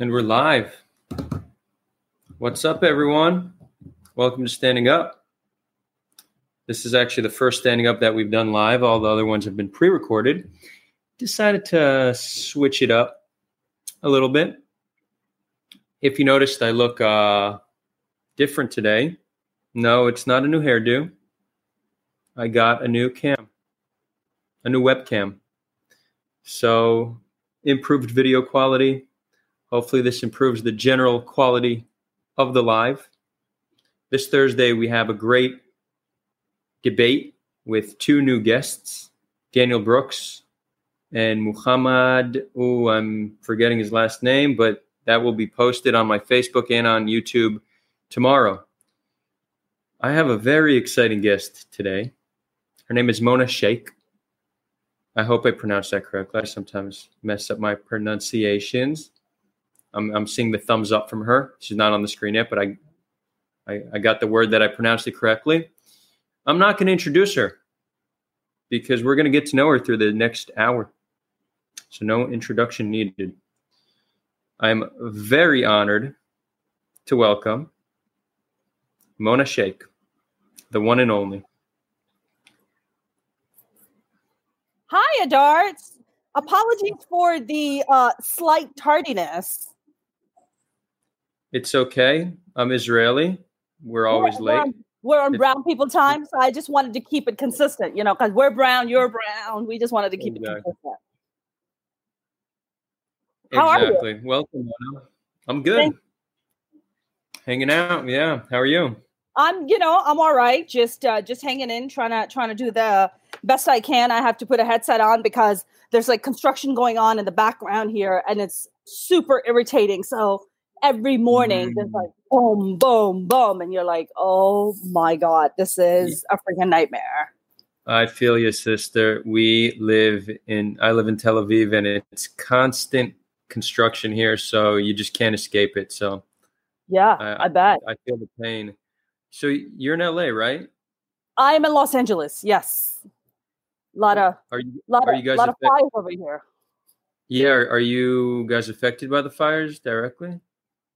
And we're live. What's up, everyone? Welcome to Standing Up. This is actually the first Standing Up that we've done live. All the other ones have been pre recorded. Decided to switch it up a little bit. If you noticed, I look uh, different today. No, it's not a new hairdo. I got a new cam, a new webcam. So, improved video quality. Hopefully, this improves the general quality of the live. This Thursday, we have a great debate with two new guests Daniel Brooks and Muhammad. Oh, I'm forgetting his last name, but that will be posted on my Facebook and on YouTube tomorrow. I have a very exciting guest today. Her name is Mona Sheikh. I hope I pronounced that correctly. I sometimes mess up my pronunciations. I'm, I'm seeing the thumbs up from her. She's not on the screen yet, but I, I, I got the word that I pronounced it correctly. I'm not going to introduce her because we're going to get to know her through the next hour. So, no introduction needed. I'm very honored to welcome Mona Sheikh, the one and only. Hi, Adarts. Apologies for the uh, slight tardiness. It's okay. I'm Israeli. We're always we're, late. We're on, brown people time, so I just wanted to keep it consistent, you know, because we're brown, you're brown. We just wanted to keep exactly. it consistent. How exactly. Are you? Welcome. I'm good. Thanks. Hanging out. Yeah. How are you? I'm, you know, I'm all right. Just, uh, just hanging in, trying to, trying to do the best I can. I have to put a headset on because there's like construction going on in the background here, and it's super irritating. So every morning, mm. there's like boom, boom, boom, and you're like, oh my god, this is a freaking nightmare. I feel you, sister. We live in, I live in Tel Aviv, and it's constant construction here, so you just can't escape it. So, yeah, I, I bet. I, I feel the pain. So you're in LA, right? I'm in Los Angeles. Yes. A lot of are you lot are you guys lot of fires over here. Yeah, are, are you guys affected by the fires directly?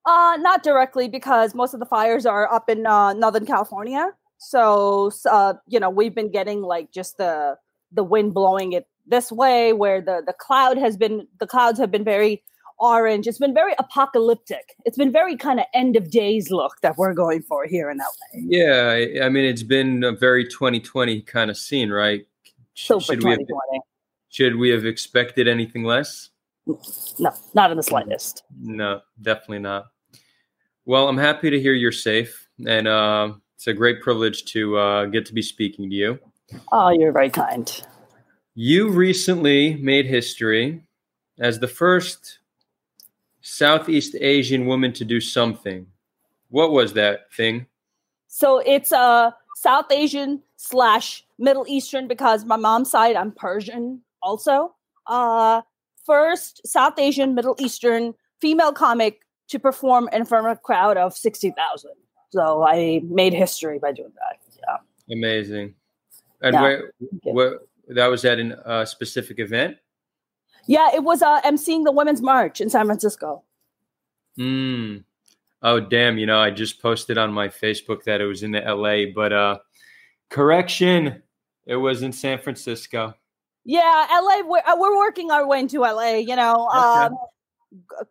Uh, not directly because most of the fires are up in uh, Northern California. So, uh, you know, we've been getting like just the the wind blowing it this way, where the the cloud has been the clouds have been very orange. It's been very apocalyptic. It's been very kind of end of days look that we're going for here in LA. Yeah, I mean, it's been a very 2020 kind of scene, right? Super should 2020. We have, should we have expected anything less? No, not in the slightest. No, definitely not. Well, I'm happy to hear you're safe, and uh, it's a great privilege to uh, get to be speaking to you. Oh, you're very kind. You recently made history as the first Southeast Asian woman to do something. What was that thing? So it's a South Asian slash Middle Eastern because my mom's side I'm Persian also. Uh, first South Asian Middle Eastern female comic to perform in front of a crowd of sixty thousand. So I made history by doing that. Yeah. Amazing. And yeah. where, where that was at a uh, specific event? Yeah, it was uh, emceeing the Women's March in San Francisco. Hmm. Oh damn! You know, I just posted on my Facebook that it was in the LA, but uh, correction, it was in San Francisco. Yeah, LA. We're, uh, we're working our way into LA. You know, okay. um,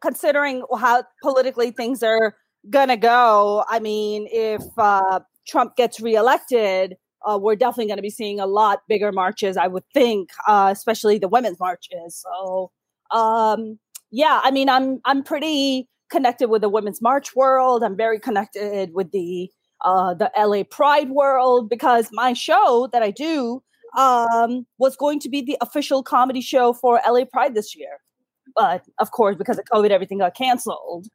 considering how politically things are gonna go. I mean, if uh, Trump gets reelected, uh, we're definitely going to be seeing a lot bigger marches, I would think, uh, especially the women's marches. So, um, yeah, I mean, I'm I'm pretty connected with the women's march world. I'm very connected with the uh, the LA Pride world because my show that I do um, was going to be the official comedy show for LA Pride this year, but of course, because of COVID, everything got canceled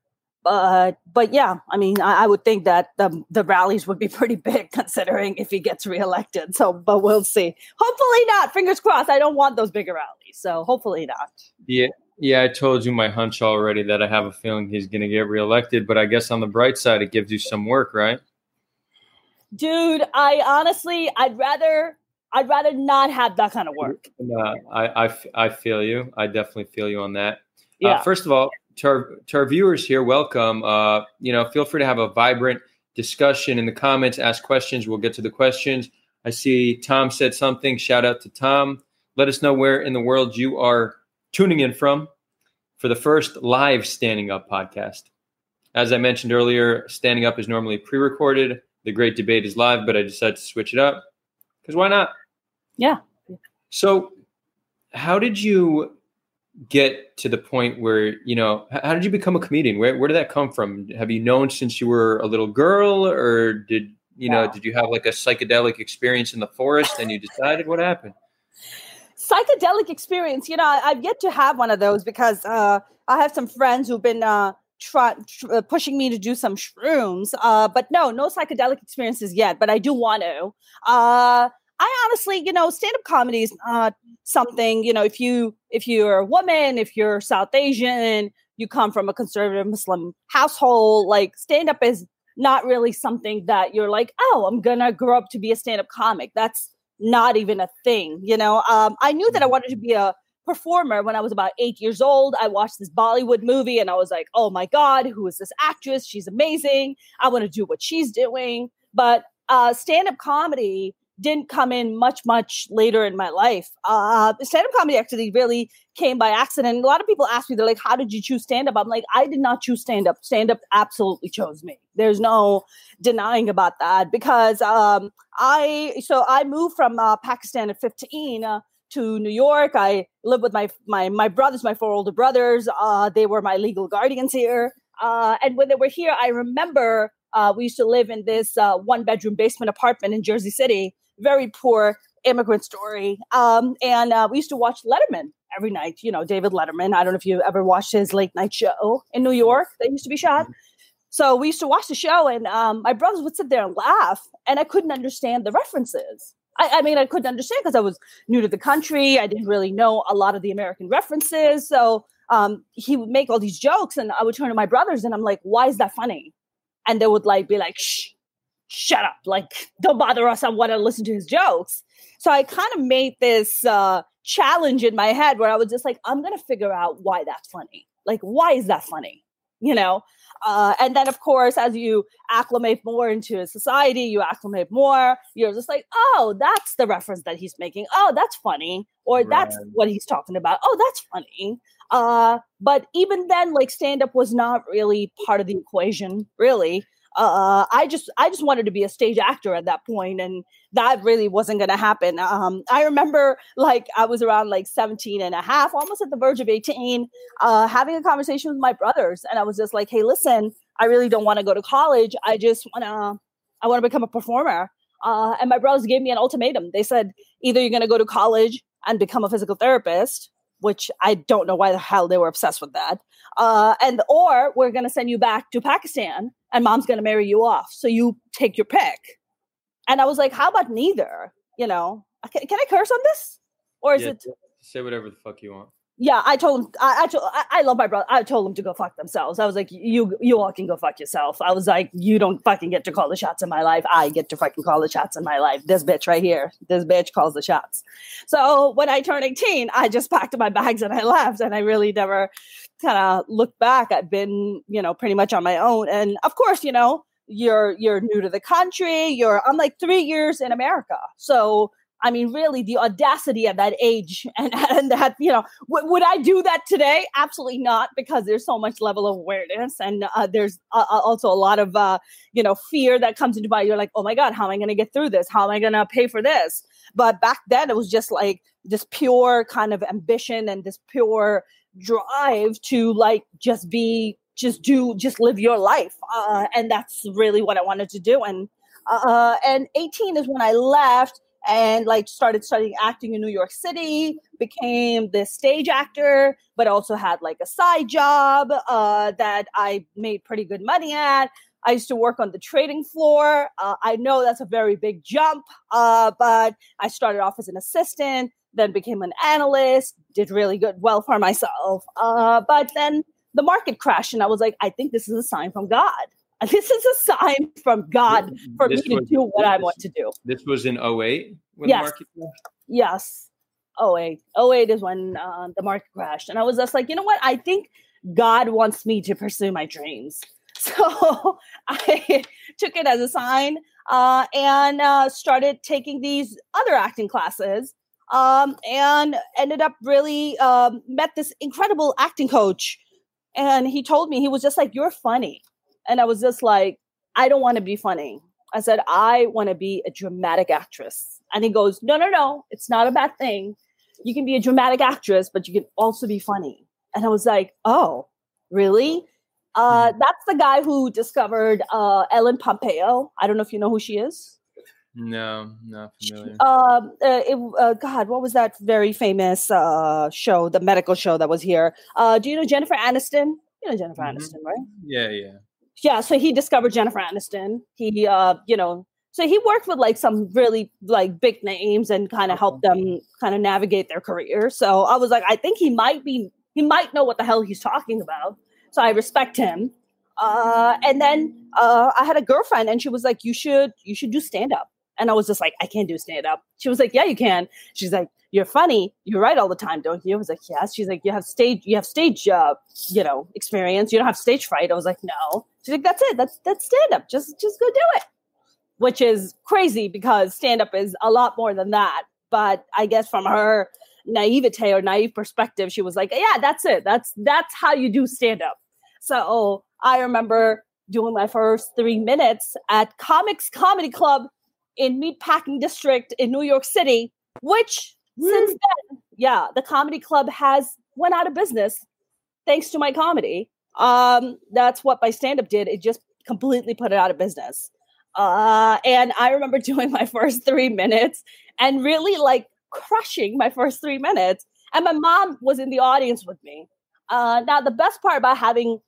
but but yeah, I mean, I, I, would think that the the rallies would be pretty big considering if he gets reelected. So, but we'll see. Hopefully not. Fingers crossed. I don't want those bigger rallies, so hopefully not. Yeah, yeah. I told you my hunch already that I have a feeling he's going to get reelected. But I guess on the bright side, it gives you some work, right? Dude, I honestly, I'd rather I'd rather not have that kind of work. Uh, I, I, I feel you. I definitely feel you on that. Uh, yeah. Uh, first of all, to our, to our viewers here, welcome. Uh, you know, feel free to have a vibrant discussion in the comments, ask questions. We'll get to the questions. I see Tom said something. Shout out to Tom. Let us know where in the world you are tuning in from for the first live Standing Up podcast. As I mentioned earlier, Standing Up is normally pre recorded. The Great Debate is live, but I decided to switch it up because why not? Yeah. So, how did you get to the point where you know how did you become a comedian? Where, where did that come from? Have you known since you were a little girl or did you know did you have like a psychedelic experience in the forest and you decided what happened? Psychedelic experience. You know i've yet to have one of those because uh, i have some friends who've been uh, try, tr- uh, pushing me to do some shrooms uh, but no no psychedelic experiences yet but i do want to. Uh, I honestly, you know, stand-up comedy is not something, you know, if you if you're a woman, if you're South Asian, you come from a conservative Muslim household, like stand-up is not really something that you're like, oh, I'm gonna grow up to be a stand-up comic. That's not even a thing, you know. Um, I knew that I wanted to be a performer when I was about eight years old. I watched this Bollywood movie and I was like, oh my God, who is this actress? She's amazing. I want to do what she's doing. But uh, stand up comedy didn't come in much much later in my life uh stand-up comedy actually really came by accident a lot of people ask me they're like how did you choose stand-up i'm like i did not choose stand-up stand-up absolutely chose me there's no denying about that because um i so i moved from uh, pakistan at 15 uh, to New York. I lived with my my my brothers, my four older brothers. Uh, they were my legal guardians here. Uh, and when they were here, I remember uh, we used to live in this uh, one bedroom basement apartment in Jersey City very poor immigrant story. Um, and uh, we used to watch Letterman every night. You know, David Letterman. I don't know if you ever watched his late night show in New York that used to be shot. So we used to watch the show, and um, my brothers would sit there and laugh, and I couldn't understand the references. I, I mean, I couldn't understand because I was new to the country. I didn't really know a lot of the American references. So um, he would make all these jokes, and I would turn to my brothers, and I'm like, "Why is that funny?" And they would like be like, "Shh, shut up. Like don't bother us i want to listen to his jokes. So i kind of made this uh challenge in my head where i was just like i'm gonna figure out why that's funny. Like why is that funny? You know? Uh, and then of course as you acclimate more into a society you acclimate more you're just like oh that's the reference that he's making. Oh that's funny. Or right. that's what he's talking about. Oh that's funny. Uh, but even then like stand up was not really part of the equation really uh, I just I just wanted to be a stage actor at that point, and that really wasn't going to happen. Um, I remember like I was around like 17 and a half, almost at the verge of 18, uh, having a conversation with my brothers, and I was just like, "Hey, listen, I really don't want to go to college. I just want to I want to become a performer." Uh, and my brothers gave me an ultimatum. They said, either you're going to go to college and become a physical therapist, which I don't know why the hell they were obsessed with that. Uh, and or we're going to send you back to Pakistan and mom's going to marry you off. So you take your pick. And I was like, how about neither? You know, can, can I curse on this? Or is yeah, it? Say whatever the fuck you want yeah, I told him. I, I told. I, I, love my brother. I told him to go fuck themselves. I was like, you, you all can go fuck yourself. I was like, you don't fucking get to call the shots in my life. I get to fucking call the shots in my life. This bitch right here. This bitch calls the shots. So when I turned eighteen, I just packed my bags and I left, and I really never kind of looked back. I've been, you know, pretty much on my own, and of course, you know, you're you're new to the country. You're I'm like three years in America, so I mean, really, the audacity at that age and, and that, you know, w- would I do that today? Absolutely not, because there's so much level of awareness. And uh, there's uh, uh also a lot of, uh, you know, fear that comes into my, you're like, oh my God, how am I going to get through this? How am I going to pay for this? But back then, it was just like this pure kind of ambition and this pure drive to like just be, just do, just live your life. Uh, and that's really what I wanted to do. And, uh, and 18 is when I left and like started studying acting in New York City, became this stage actor, but also had like a side job uh, that I made pretty good money at. I used to work on the trading floor. Uh, I know that's a very big jump, uh, but I started off as an assistant, then became an analyst, did really good, well for myself. Uh, but then the market crashed, and I was like, I think this is a sign from God. This is a sign from God for this me was, to do what I want to do. This was in 08 when yes. the market crashed? Yes. 08. 08 is when uh, the market crashed. And I was just like, you know what? I think God wants me to pursue my dreams. So I took it as a sign uh, and uh, started taking these other acting classes um, and ended up really um, met this incredible acting coach. And he told me, he was just like, You're funny. And I was just like, I don't want to be funny. I said, I want to be a dramatic actress. And he goes, No, no, no, it's not a bad thing. You can be a dramatic actress, but you can also be funny. And I was like, Oh, really? Uh, Mm-hmm. that's the guy who discovered uh, Ellen Pompeo. I don't know if you know who she is. No, not familiar. Um, uh, it, uh, God, what was that very famous uh, show, the medical show that was here? Uh, do you know Jennifer Aniston? You know Jennifer Mhm. Aniston, right? Yeah, yeah. yeah so he discovered jennifer aniston he uh you know so he worked with like some really like big names and kind of helped them kind of navigate their career so i was like i think he might be he might know what the hell he's talking about so i respect him uh and then uh i had a girlfriend and she was like you should you should do stand up and i was just like i can't do stand up. She was like yeah you can. She's like you're funny. You write all the time don't you? I was like yes. She's like you have stage you have stage uh you know experience. You don't have stage fright. I was like no. She's like that's it. That's that's stand up. Just just go do it. Which is crazy because stand up is a lot more than that. But i guess from her naivete or naive perspective she was like yeah that's it. That's that's how you do stand up. So i remember doing my first three minutes at comics comedy club in meatpacking district in new york city which since then yeah the comedy club has went out of business thanks to my comedy. Um that's what my stand-up did. It just completely put it out of business. Uh and i remember doing my first three minutes and really like crushing my first three minutes. And my mom was in the audience with me. Uh now the best part about having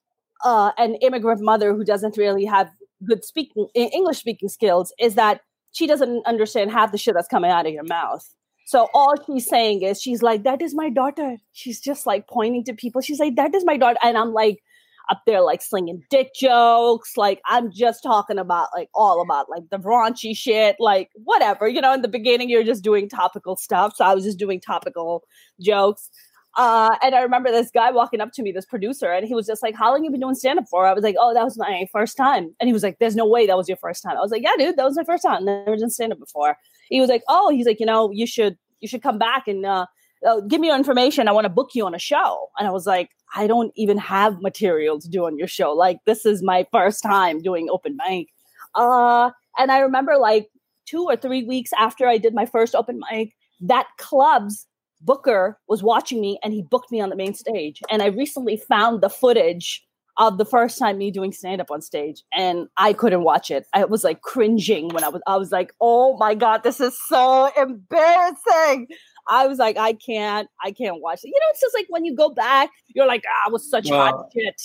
uh an immigrant mother who doesn't really have good speaking english speaking skills is that she doesn't understand half the shit that's coming out of your mouth so all she's saying is she's like, that is my daughter. She's just like pointing to people. She's like, that is my daughter. And I'm like up there like slinging dick jokes. Like I'm just talking about like all about like the raunchy shit, like whatever. You know, in the beginning you're just doing topical stuff. So I was just doing topical jokes. Uh, and I remember this guy walking up to me, this producer, and he was just like, How long have you been doing stand up for? I was like, Oh, that was my first time. And he was like, There's no way that was your first time. I was like, Yeah, dude, that was my first time. Never done stand up before he was like, "Oh, he's like, you know, you should you should come back and uh, uh, give me your information. I want to book you on a show." And I was like, "I don't even have material to do on your show. Like, this is my first time doing open mic." Uh, and I remember like two or three weeks after I did my first open mic, that club's booker was watching me and he booked me on the main stage. And I recently found the footage of the first time me doing stand up on stage and I couldn't watch it. I was like cringing when I was I was like, "Oh my god, this is so embarrassing." I was like, "I can't I can't watch it." You know, it's just like when you go back, you're like, "Ah, it was such hot Well, shit."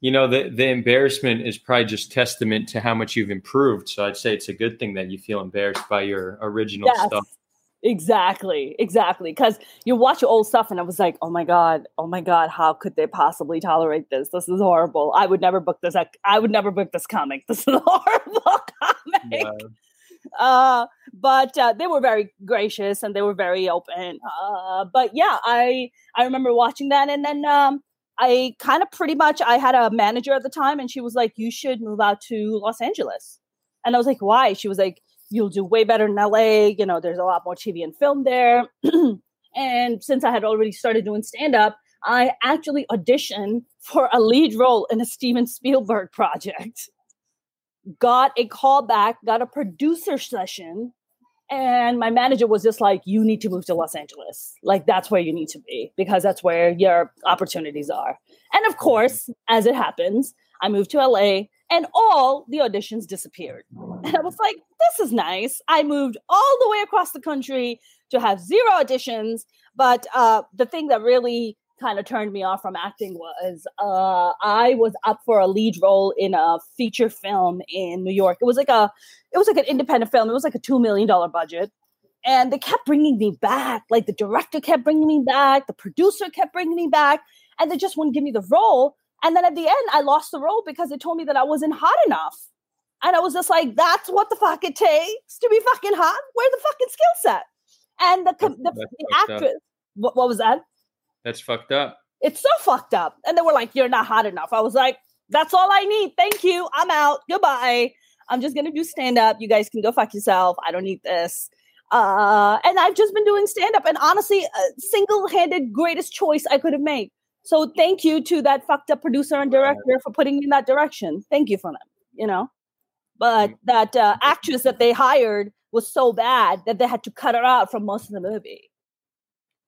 You know, the the embarrassment is probably just testament to how much you've improved. So I'd say it's a good thing that you feel embarrassed by your original Yes. stuff. Exactly, exactly. Because you watch old stuff, and I was like, "Oh my god, oh my god, how could they possibly tolerate this? This is horrible. I would never book this. I would never book this comic. This is a horrible comic." Uh but uh, they were very gracious and they were very open uh but yeah i i remember watching that and then um i kind of pretty much i had a manager at the time and she was like you should move out to los angeles and i was like why she was like you'll do way better in la you know there's a lot more tv and film there and since i had already started doing stand up i actually auditioned for a lead role in a steven spielberg project got a call back, got a producer session, and my manager was just like, "You need to move to Los Angeles. Like that's where you need to be because that's where your opportunities are." And of course, as it happens, I moved to LA, and all the auditions disappeared. And I was like, "This is nice." I moved all the way across the country to have zero auditions, but uh, the thing that really kind of turned me off from acting was uh, I was up for a lead role in a feature film in New York. It was like a it was like an independent film. It was like a two million dollar budget, and they kept bringing me back. Like the director kept bringing me back, the producer kept bringing me back, and they just wouldn't give me the role. And then at the end, I lost the role because they told me that I wasn't hot enough. And I was just like, "That's what the fuck it takes to be fucking hot. Where's the fucking skill set?" And the That's- the, that's the actress, what, what was that? That's fucked up. It's so fucked up. And they were like, You're not hot enough. I was like, That's all I need. Thank you. I'm out. Goodbye. I'm just gonna do stand up. You guys can go fuck yourself. I don't need this. Uh, and I've just been doing stand up, and honestly, single handed greatest choice I could have made. So thank you to that fucked up producer and director for putting me in that direction. Thank you for them. You know, but that uh, actress that they hired was so bad that they had to cut her out from most of the movie.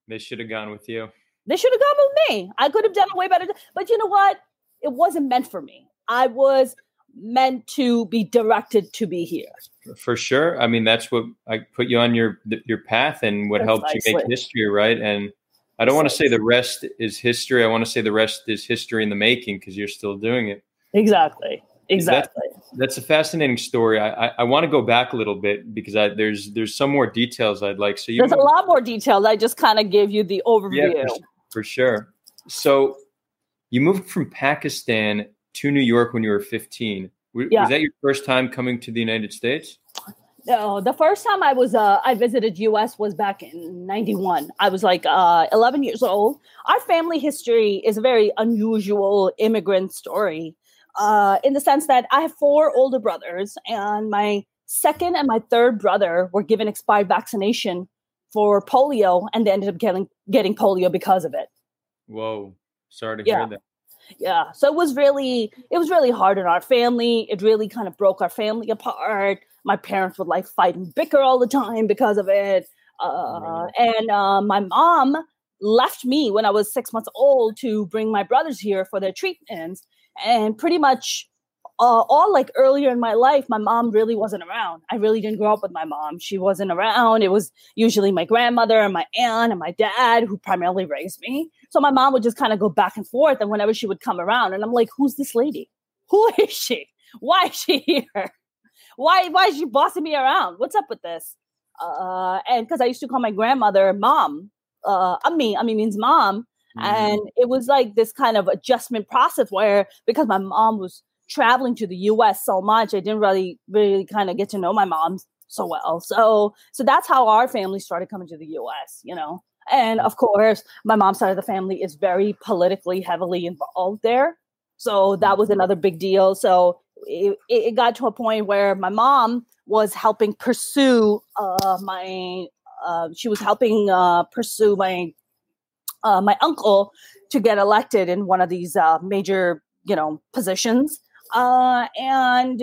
They should have gone with you. They should have gone with me. I could have done a way better. But you know what? It wasn't meant for me. I was meant to be directed to be here. For sure. I mean, that's what I put you on your your path and what Precisely. helped you make history, right? And I don't want to say the rest is history. I want to say the rest is history in the making because you're still doing it. Exactly. Exactly. That's, that's a fascinating story. I, I, I, want to go back a little bit because I, there's there's some more details I'd like. So you there's a lot more details. I just kind of gave you the overview. Yeah, for, for sure. So you moved from Pakistan to New York when you were 15. Yeah. Was that your first time coming to the United States? No, the first time I was uh, I visited US was back in 91. I was like uh, 11 years old. Our family history is a very unusual immigrant story uh, in the sense that I have four older brothers and my second and my third brother were given expired vaccination for polio and they ended up getting getting polio because of it. Whoa. Sorry to yeah. hear that yeah so it was really it was really hard in our family it really kind of broke our family apart my parents would like fight and bicker all the time because of it uh, and uh, my mom left me when i was six months old to bring my brothers here for their treatments and pretty much uh, all like earlier in my life, my mom really wasn't around. I really didn't grow up with my mom. She wasn't around. It was usually my grandmother and my aunt and my dad who primarily raised me. So my mom would just kind of go back and forth. And whenever she would come around, and I'm like, who's this lady? Who is she? Why is she here? Why, why is she bossing me around? What's up with this? Uh, and because I used to call my grandmother mom, uh, I mean, I mean, means mom. Mm-hmm. And it was like this kind of adjustment process where because my mom was traveling to the US so much, I didn't really, really kind of get to know my mom so well. So, so that's how our family started coming to the US, you know. And of course, my mom's side of the family is very politically heavily involved there. So that was another big deal. So it, it got to a point where my mom was helping pursue uh, my, uh, she was helping uh, pursue my, uh, my uncle to get elected in one of these uh, major, you know, positions uh, and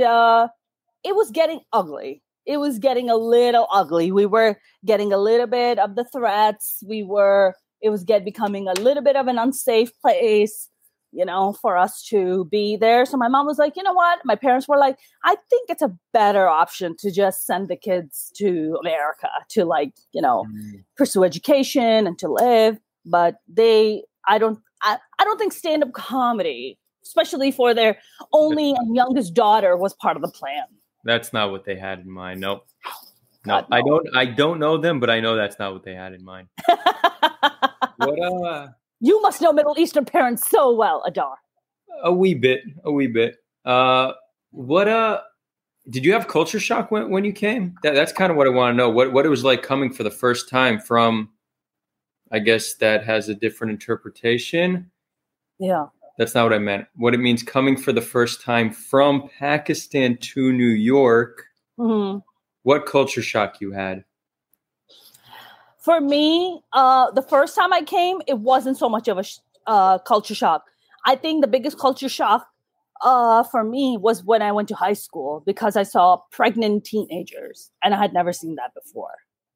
it was getting ugly. It was getting a little ugly. We were getting a little bit of the threats. We were. It was get becoming a little bit of an unsafe place, you know, for us to be there. So my mom was like, you know what? My parents were like, I think it's a better option to just send the kids to America to like, you know, mm. pursue education and to live. But they, I don't, I, I don't think stand up comedy especially for their only and youngest daughter, was part of the plan. That's not what they had in mind. Nope. No, God, no. I don't. I don't know them, but I know that's not what they had in mind. what? Uh, you must know Middle Eastern parents so well, Adar. A wee bit. A wee bit. Uh, what? Uh, did you have culture shock when, when you came? That, that's kind of what I want to know. What what it was like coming for the first time from. I guess that has a different interpretation. Yeah. That's not what I meant. What it means coming for the first time from Pakistan to New York. Mm-hmm. What culture shock you had? For me, uh, the first time I came, it wasn't so much of a sh- uh, culture shock. I think the biggest culture shock uh, for me was when I went to high school because I saw pregnant teenagers, and I had never seen that before.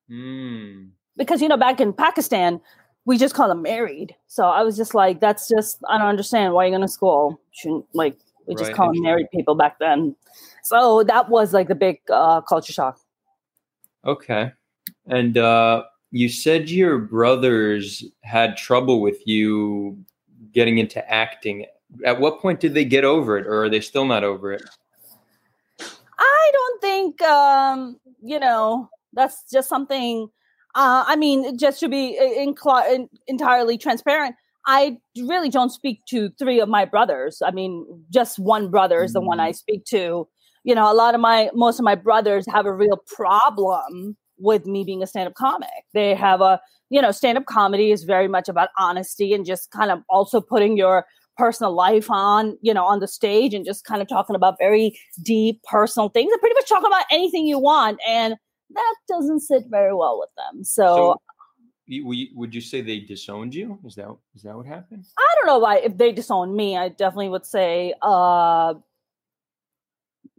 Mm. Because you know, back in Pakistan, we just call them married. So I was just like, that's just I don't understand why you're going to school. Shouldn't like we just right. call them married people back then. So that was like the big uh, culture shock. Okay, and uh, you said your brothers had trouble with you getting into acting. At what point did they get over it, or are they still not over it? I don't think um, you know that's just something uh, I mean, just to be in, in, entirely transparent, I really don't speak to three of my brothers. I mean, just one brother is the one I mm. speak to. You know, a lot of my, most of my brothers have a real problem with me being a stand-up comic. They have a, you know, stand-up comedy is very much about honesty and just kind of also putting your personal life on, you know, on the stage and just kind of talking about very deep personal things and pretty much talking about anything you want. And that doesn't sit very well with them. So, so would you say they disowned you? Is that is that what happened? I don't know why. If they disowned me, I definitely would say uh,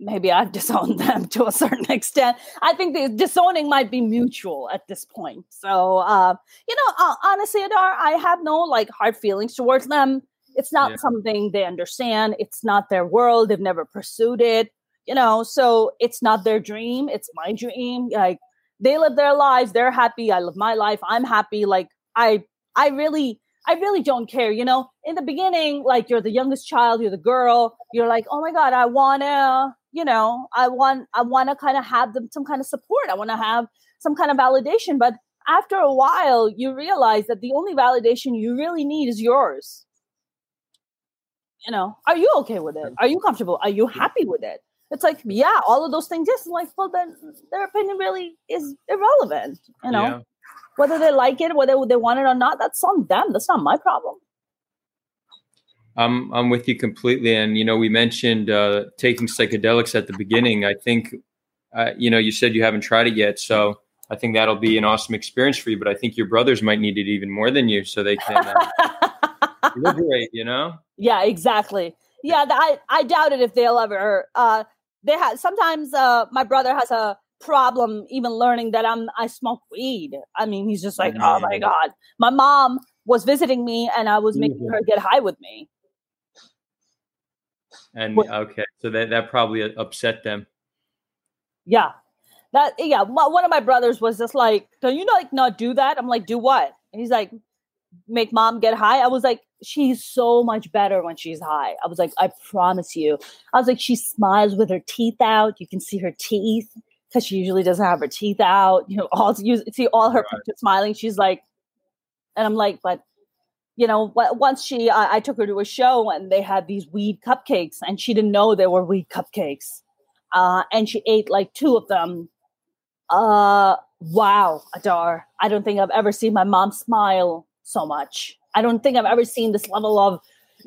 maybe I've disowned them to a certain extent. I think the disowning might be mutual at this point. So, uh, you know, uh, honestly, Adar, I have no like hard feelings towards them. It's not yeah. something they understand. It's not their world. They've never pursued it. You know, so it's not their dream. It's my dream. Like they live their lives. They're happy. I live my life. I'm happy. Like I, I really I really don't care. You know, in the beginning, like you're the youngest child, you're the girl, you're like, oh my God, I wanna, you know, I want, I wanna kind of have them some kind of support. I wanna have some kind of validation. But after a while, you realize that the only validation you really need is yours. You know, are you okay with it? Are you comfortable? Are you happy with it? It's like, yeah, all of those things. Yes, like, well, then their opinion really is irrelevant. You know. Yeah whether they like it, whether they want it or not, that's on them. That's not my problem. I'm I'm with you completely. And you know, we mentioned uh, taking psychedelics at the beginning. I think, uh, you know, you said you haven't tried it yet, so I think that'll be an awesome experience for you. But I think your brothers might need it even more than you, so they can uh, liberate. You know? Yeah, exactly. Yeah, I I doubt it if they'll ever. Uh, they have sometimes. Uh, my brother has a problem even learning that I'm I smoke weed. I mean, he's just like, oh my god. My mom was visiting me, and I was making mm-hmm. her get high with me. And okay, so that that probably uh, upset them. Yeah, that yeah. One of my brothers was just like, "Can you like not do that?" I'm like, "Do what?" And he's like, "Make mom get high." I was like, "She's so much better when she's high." I was like, "I promise you." I was like, "She smiles with her teeth out. You can see her teeth." because she usually doesn't have her teeth out. You know, all you see all her right. smiling. She's like, and I'm like, but you know, once she, I, I, took her to a show and they had these weed cupcakes, and she didn't know they were weed cupcakes, uh, and she ate like two of them. Uh, wow, Adar! I don't think I've ever seen my mom smile so much. I don't think I've ever seen this level of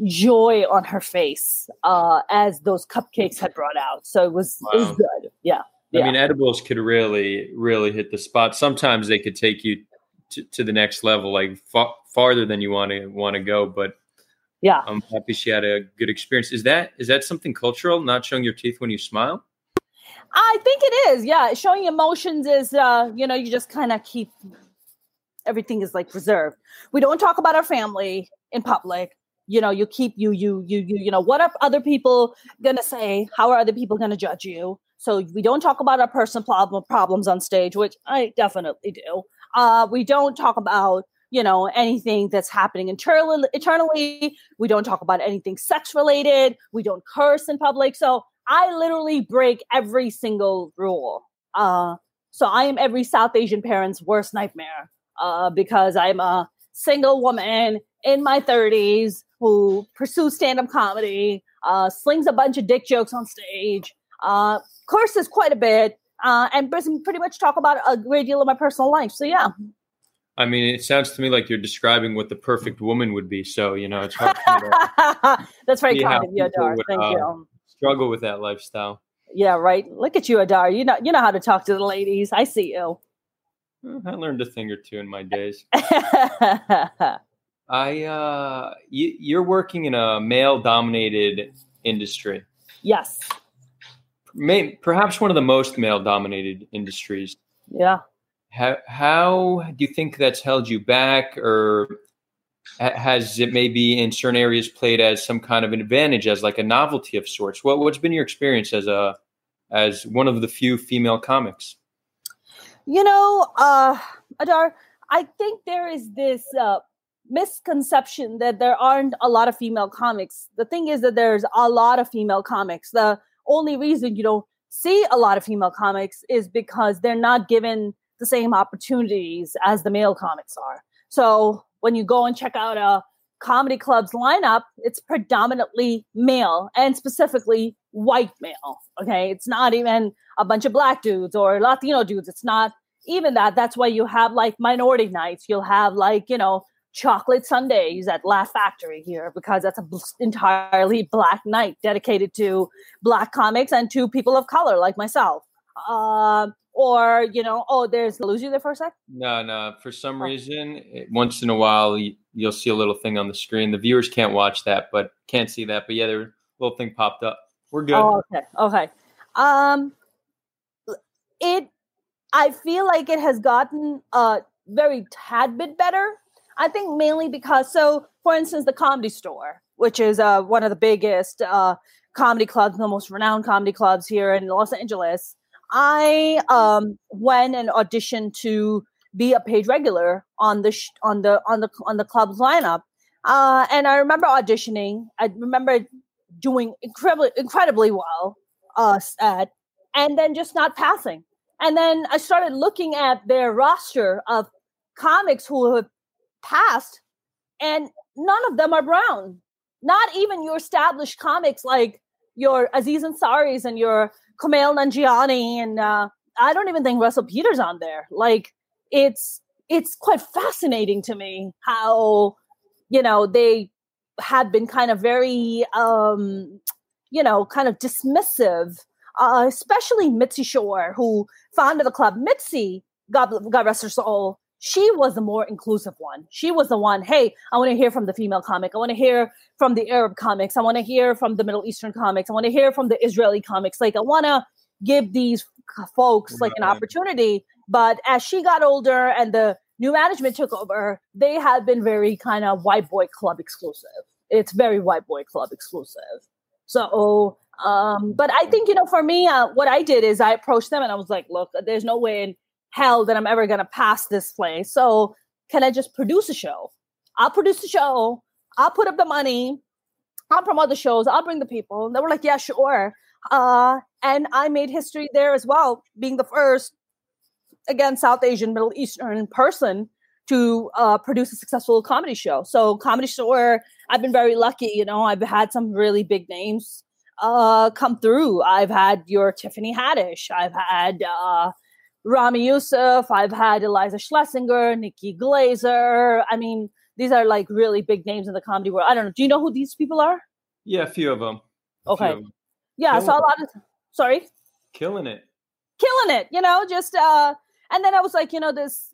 joy on her face uh, as those cupcakes had brought out. So it was, wow. it was good. Yeah. I mean, edibles could really, really hit the spot. Sometimes they could take you to, to the next level, like fa- farther than you want to want to go. But yeah, I'm happy she had a good experience. Is that is that something cultural? Not showing your teeth when you smile? I think it is. Yeah, showing emotions is, uh, you know, you just kind of keep everything is like reserved. We don't talk about our family in public. You know, you keep you you you you you know what are other people gonna say? How are other people gonna judge you? So we don't talk about our personal problem, problems on stage, which I definitely do. Uh, we don't talk about you know anything that's happening internally. We don't talk about anything sex related. We don't curse in public. So I literally break every single rule. Uh, so I am every South Asian parent's worst nightmare uh, because I'm a single woman in my 30s who pursues stand-up comedy, uh, slings a bunch of dick jokes on stage, uh, curses quite a bit, uh, and pretty much talk about a great deal of my personal life. So yeah. I mean, it sounds to me like you're describing what the perfect woman would be. So you know, it's hard. To, That's very kind of you, Adar. Would, Thank uh, you. Struggle with that lifestyle. Yeah, right. Look at you, Adar. You know, you know how to talk to the ladies. I see you. I learned a thing or two in my days. I, uh, you, you're working in a male-dominated industry. Yes may, perhaps one of the most male dominated industries. Yeah. How, how do you think that's held you back or has it maybe in certain areas played as some kind of an advantage as like a novelty of sorts? What, what's been your experience as a, as one of the few female comics? You know, uh, Adar, I think there is this uh, misconception that there aren't a lot of female comics. The thing is that there's a lot of female comics. The only reason you don't see a lot of female comics is because they're not given the same opportunities as the male comics are. So when you go and check out a comedy club's lineup, it's predominantly male and specifically white male. Okay. It's not even a bunch of black dudes or Latino dudes. It's not, even that, that's why you have like minority nights. You'll have like, you know, chocolate Sundaes at Laugh Factory here because that's an entirely black night dedicated to black comics and to people of color like myself. Uh, or you know, oh, there's lose you there for a sec. No, no. For some oh. reason, it, once in a while, you, will see a little thing on the screen. The viewers can't watch that, but can't see that. But yeah, there a little thing popped up. We're good. Oh, okay. Okay. Um, it. I feel like it has gotten a very tad bit better I think mainly because, so for instance, the Comedy Store, which is uh, one of the biggest uh, comedy clubs, the most renowned comedy clubs here in Los Angeles. I um, went and auditioned to be a paid regular on the sh- on the on the on the club's lineup, uh, and I remember auditioning. I remember doing incredibly incredibly well uh, at, and then just not passing. And then I started looking at their roster of comics who have passed, and none of them are brown. Not even your established comics like your Aziz Ansari's and your Kumail Nanjiani, and uh, I don't even think Russell Peters on there. Like it's it's quite fascinating to me how you know they have been kind of very um you know kind of dismissive uh, especially mitzi shore who founded the club mitzi god, god rest her soul she was the more inclusive one. She was the one, hey, I want to hear from the female comic. I want to hear from the Arab comics. I want to hear from the Middle Eastern comics. I want to hear from the Israeli comics. Like, I want to give these folks like an opportunity. But as she got older and the new management took over, they have been very kind of white boy club exclusive. It's very white boy club exclusive. So, um, but I think, you know, for me, uh, what I did is I approached them and I was like, look, there's no way in hell that I'm ever going to pass this place. So can I just produce a show? I'll produce the show. I'll put up the money. I'll promote the shows. I'll bring the people. And they were like, yeah, sure. Uh, and I made history there as well, being the first, again, South Asian, Middle Eastern person to uh, produce a successful comedy show. So, Comedy Store, I've been very lucky. You know, I've had some really big names uh, come through. I've had your Tiffany Haddish. I've had uh, Ramy Youssef. I've had Iliza Shlesinger, Nikki Glazer. I mean, these are like really big names in the comedy world. I don't know. Do you know who these people are? Yeah, a few of them. Okay. Of them. Yeah, Killing so a lot of sorry. Killing it. Killing it. You know, just uh, and then I was like, you know, this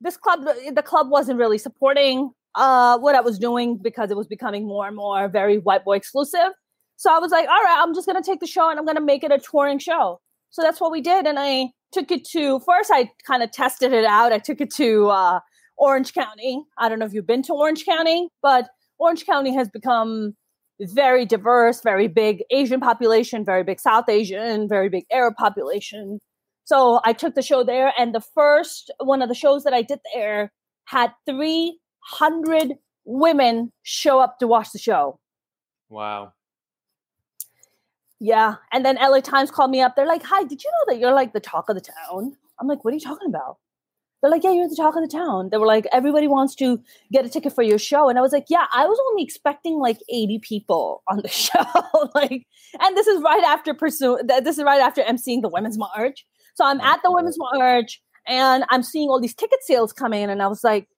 this club, the club wasn't really supporting uh what I was doing because it was becoming more and more very white boy exclusive. So I was like, all right, I'm just gonna take the show and I'm gonna make it a touring show. So that's what we did, and I took it to first i kind of tested it out. I took it to uh, orange county. I don't know if you've been to orange county but orange county has become very diverse very big asian population very big south asian very big arab population. So i took the show there and the first one of the shows that i did there had 300 women show up to watch the show. Wow yeah. And then LA Times called me up. They're like, Hi, did you know that you're like the talk of the town? I'm like, What are you talking about? They're like, Yeah, you're the talk of the town. They were like, Everybody wants to get a ticket for your show. And I was like, Yeah, I was only expecting like 80 people on the show. like, and this is right after pursue this is right after emceeing the Women's March. So I'm at the Women's March and I'm seeing all these ticket sales come in. And I was like,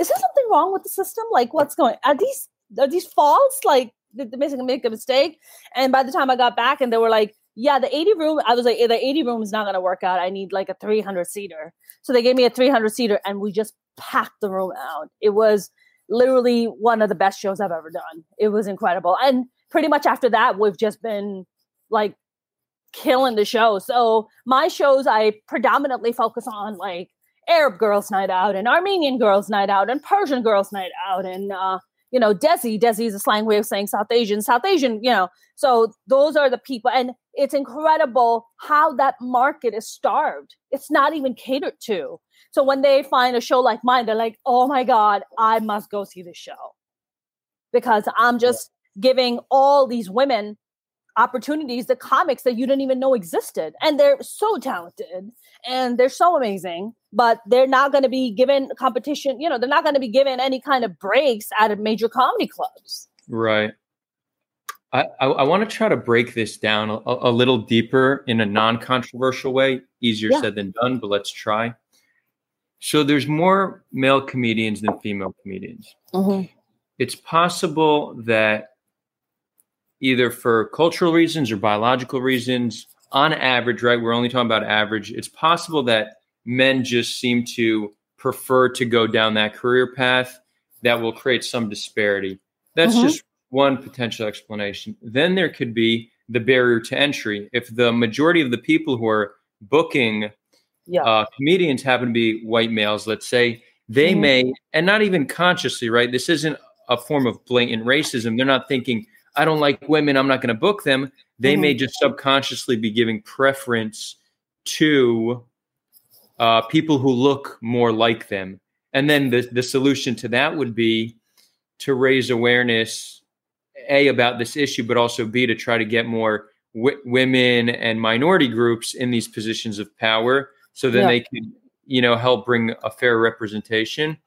Is there something wrong with the system? Like, what's going are these are these false? Like, make a mistake. And by the time I got back and they were like, yeah, the 80 room, I was like, the 80 room is not going to work out. I need like a 300 seater. So they gave me a 300 seater and we just packed the room out. It was literally one of the best shows I've ever done. It was incredible. And pretty much after that, we've just been like killing the show. So my shows, I predominantly focus on like Arab Girls Night Out and Armenian Girls Night Out and Persian Girls Night Out and uh, you know, Desi. Desi is a slang way of saying South Asian. South Asian, you know. So those are the people, and it's incredible how that market is starved. It's not even catered to. So when they find a show like mine, they're like, "Oh my god, I must go see this show," because I'm just giving all these women opportunities, the comics that you didn't even know existed. And they're so talented and they're so amazing, but they're not going to be given competition. You know, they're not going to be given any kind of breaks out of major comedy clubs. Right. I, I, I want to try to break this down a, a little deeper in a non-controversial way. Easier yeah. said than done, but let's try. So there's more male comedians than female comedians. Mm-hmm. It's possible that either for cultural reasons or biological reasons, on average, right? We're only talking about average. It's possible that men just seem to prefer to go down that career path that will create some disparity. That's mm-hmm. just one potential explanation. Then there could be the barrier to entry. If the majority of the people who are booking yeah. uh, comedians happen to be white males, let's say, they mm-hmm. may, and not even consciously, right? This isn't a form of blatant racism. They're not thinking, I don't like women, I'm not going to book them. They mm-hmm. may just subconsciously be giving preference to uh, people who look more like them. And then the, the solution to that would be to raise awareness, A, about this issue, but also B, to try to get more w- women and minority groups in these positions of power so then yeah. they can, you know, help bring a fair representation.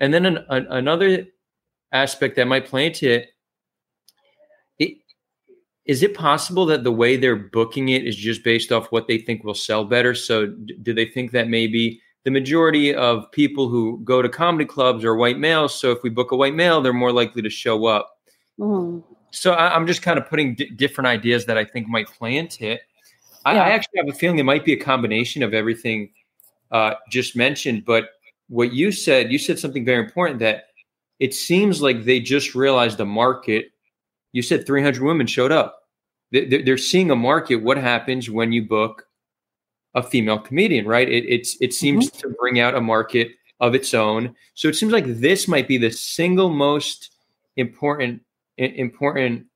And then an, an, another aspect that might play into it is it possible that the way they're booking it is just based off what they think will sell better? So, d- do they think that maybe the majority of people who go to comedy clubs are white males? So, if we book a white male, they're more likely to show up. Mm-hmm. So, I- am just kind of putting d- different ideas that I think might play into it. I, yeah. I actually have a feeling it might be a combination of everything uh, just mentioned. But what you said, you said something very important that it seems like they just realized the market you said 300 women showed up. They're seeing a market. What happens when you book a female comedian, right? It, it's it seems mm-hmm. to bring out a market of its own. So it seems like this might be the single most important important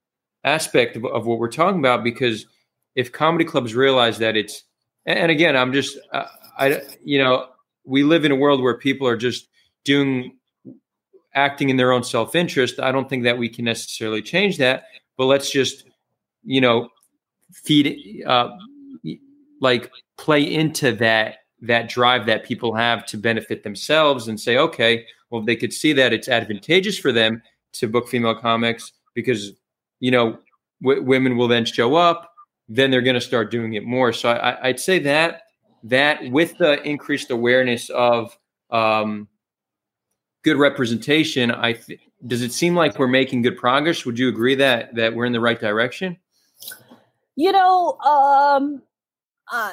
aspect of, of what we're talking about because if comedy clubs realize that it's and again i'm just uh, i you know we live in a world where people are just doing acting in their own self-interest i don't think that we can necessarily change that but let's just you know feed uh, like play into that that drive that people have to benefit themselves and say okay well they could see that it's advantageous for them to book female comics because you know w- women will then show up then they're going to start doing it more. So I, i'd say that that with the increased awareness of um, good representation, I th- does it seem like we're making good progress? Would you agree that that we're in the right direction? You know, um, uh,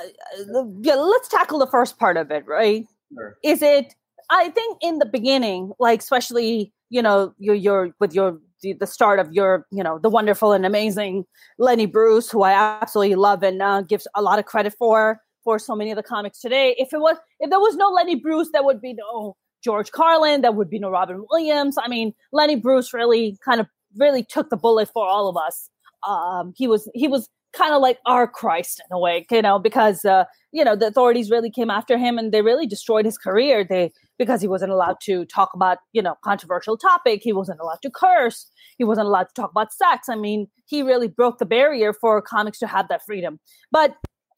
yeah, let's tackle the first part of it, right? Sure. Is it? I think in the beginning, like especially you know, your your with your the start of your you know the wonderful and amazing Lenny Bruce, who I absolutely love and uh, gives a lot of credit for for so many of the comics today. If it was if there was no Lenny Bruce, there would be no George Carlin, that would be no Robin Williams. I mean, Lenny Bruce really kind of really took the bullet for all of us. Um, he was he was kind of like our Christ in a way, you know, because uh, you know the authorities really came after him and they really destroyed his career. They because he wasn't allowed to talk about you know controversial topic. He wasn't allowed to curse. He wasn't allowed to talk about sex. I mean, he really broke the barrier for comics to have that freedom. But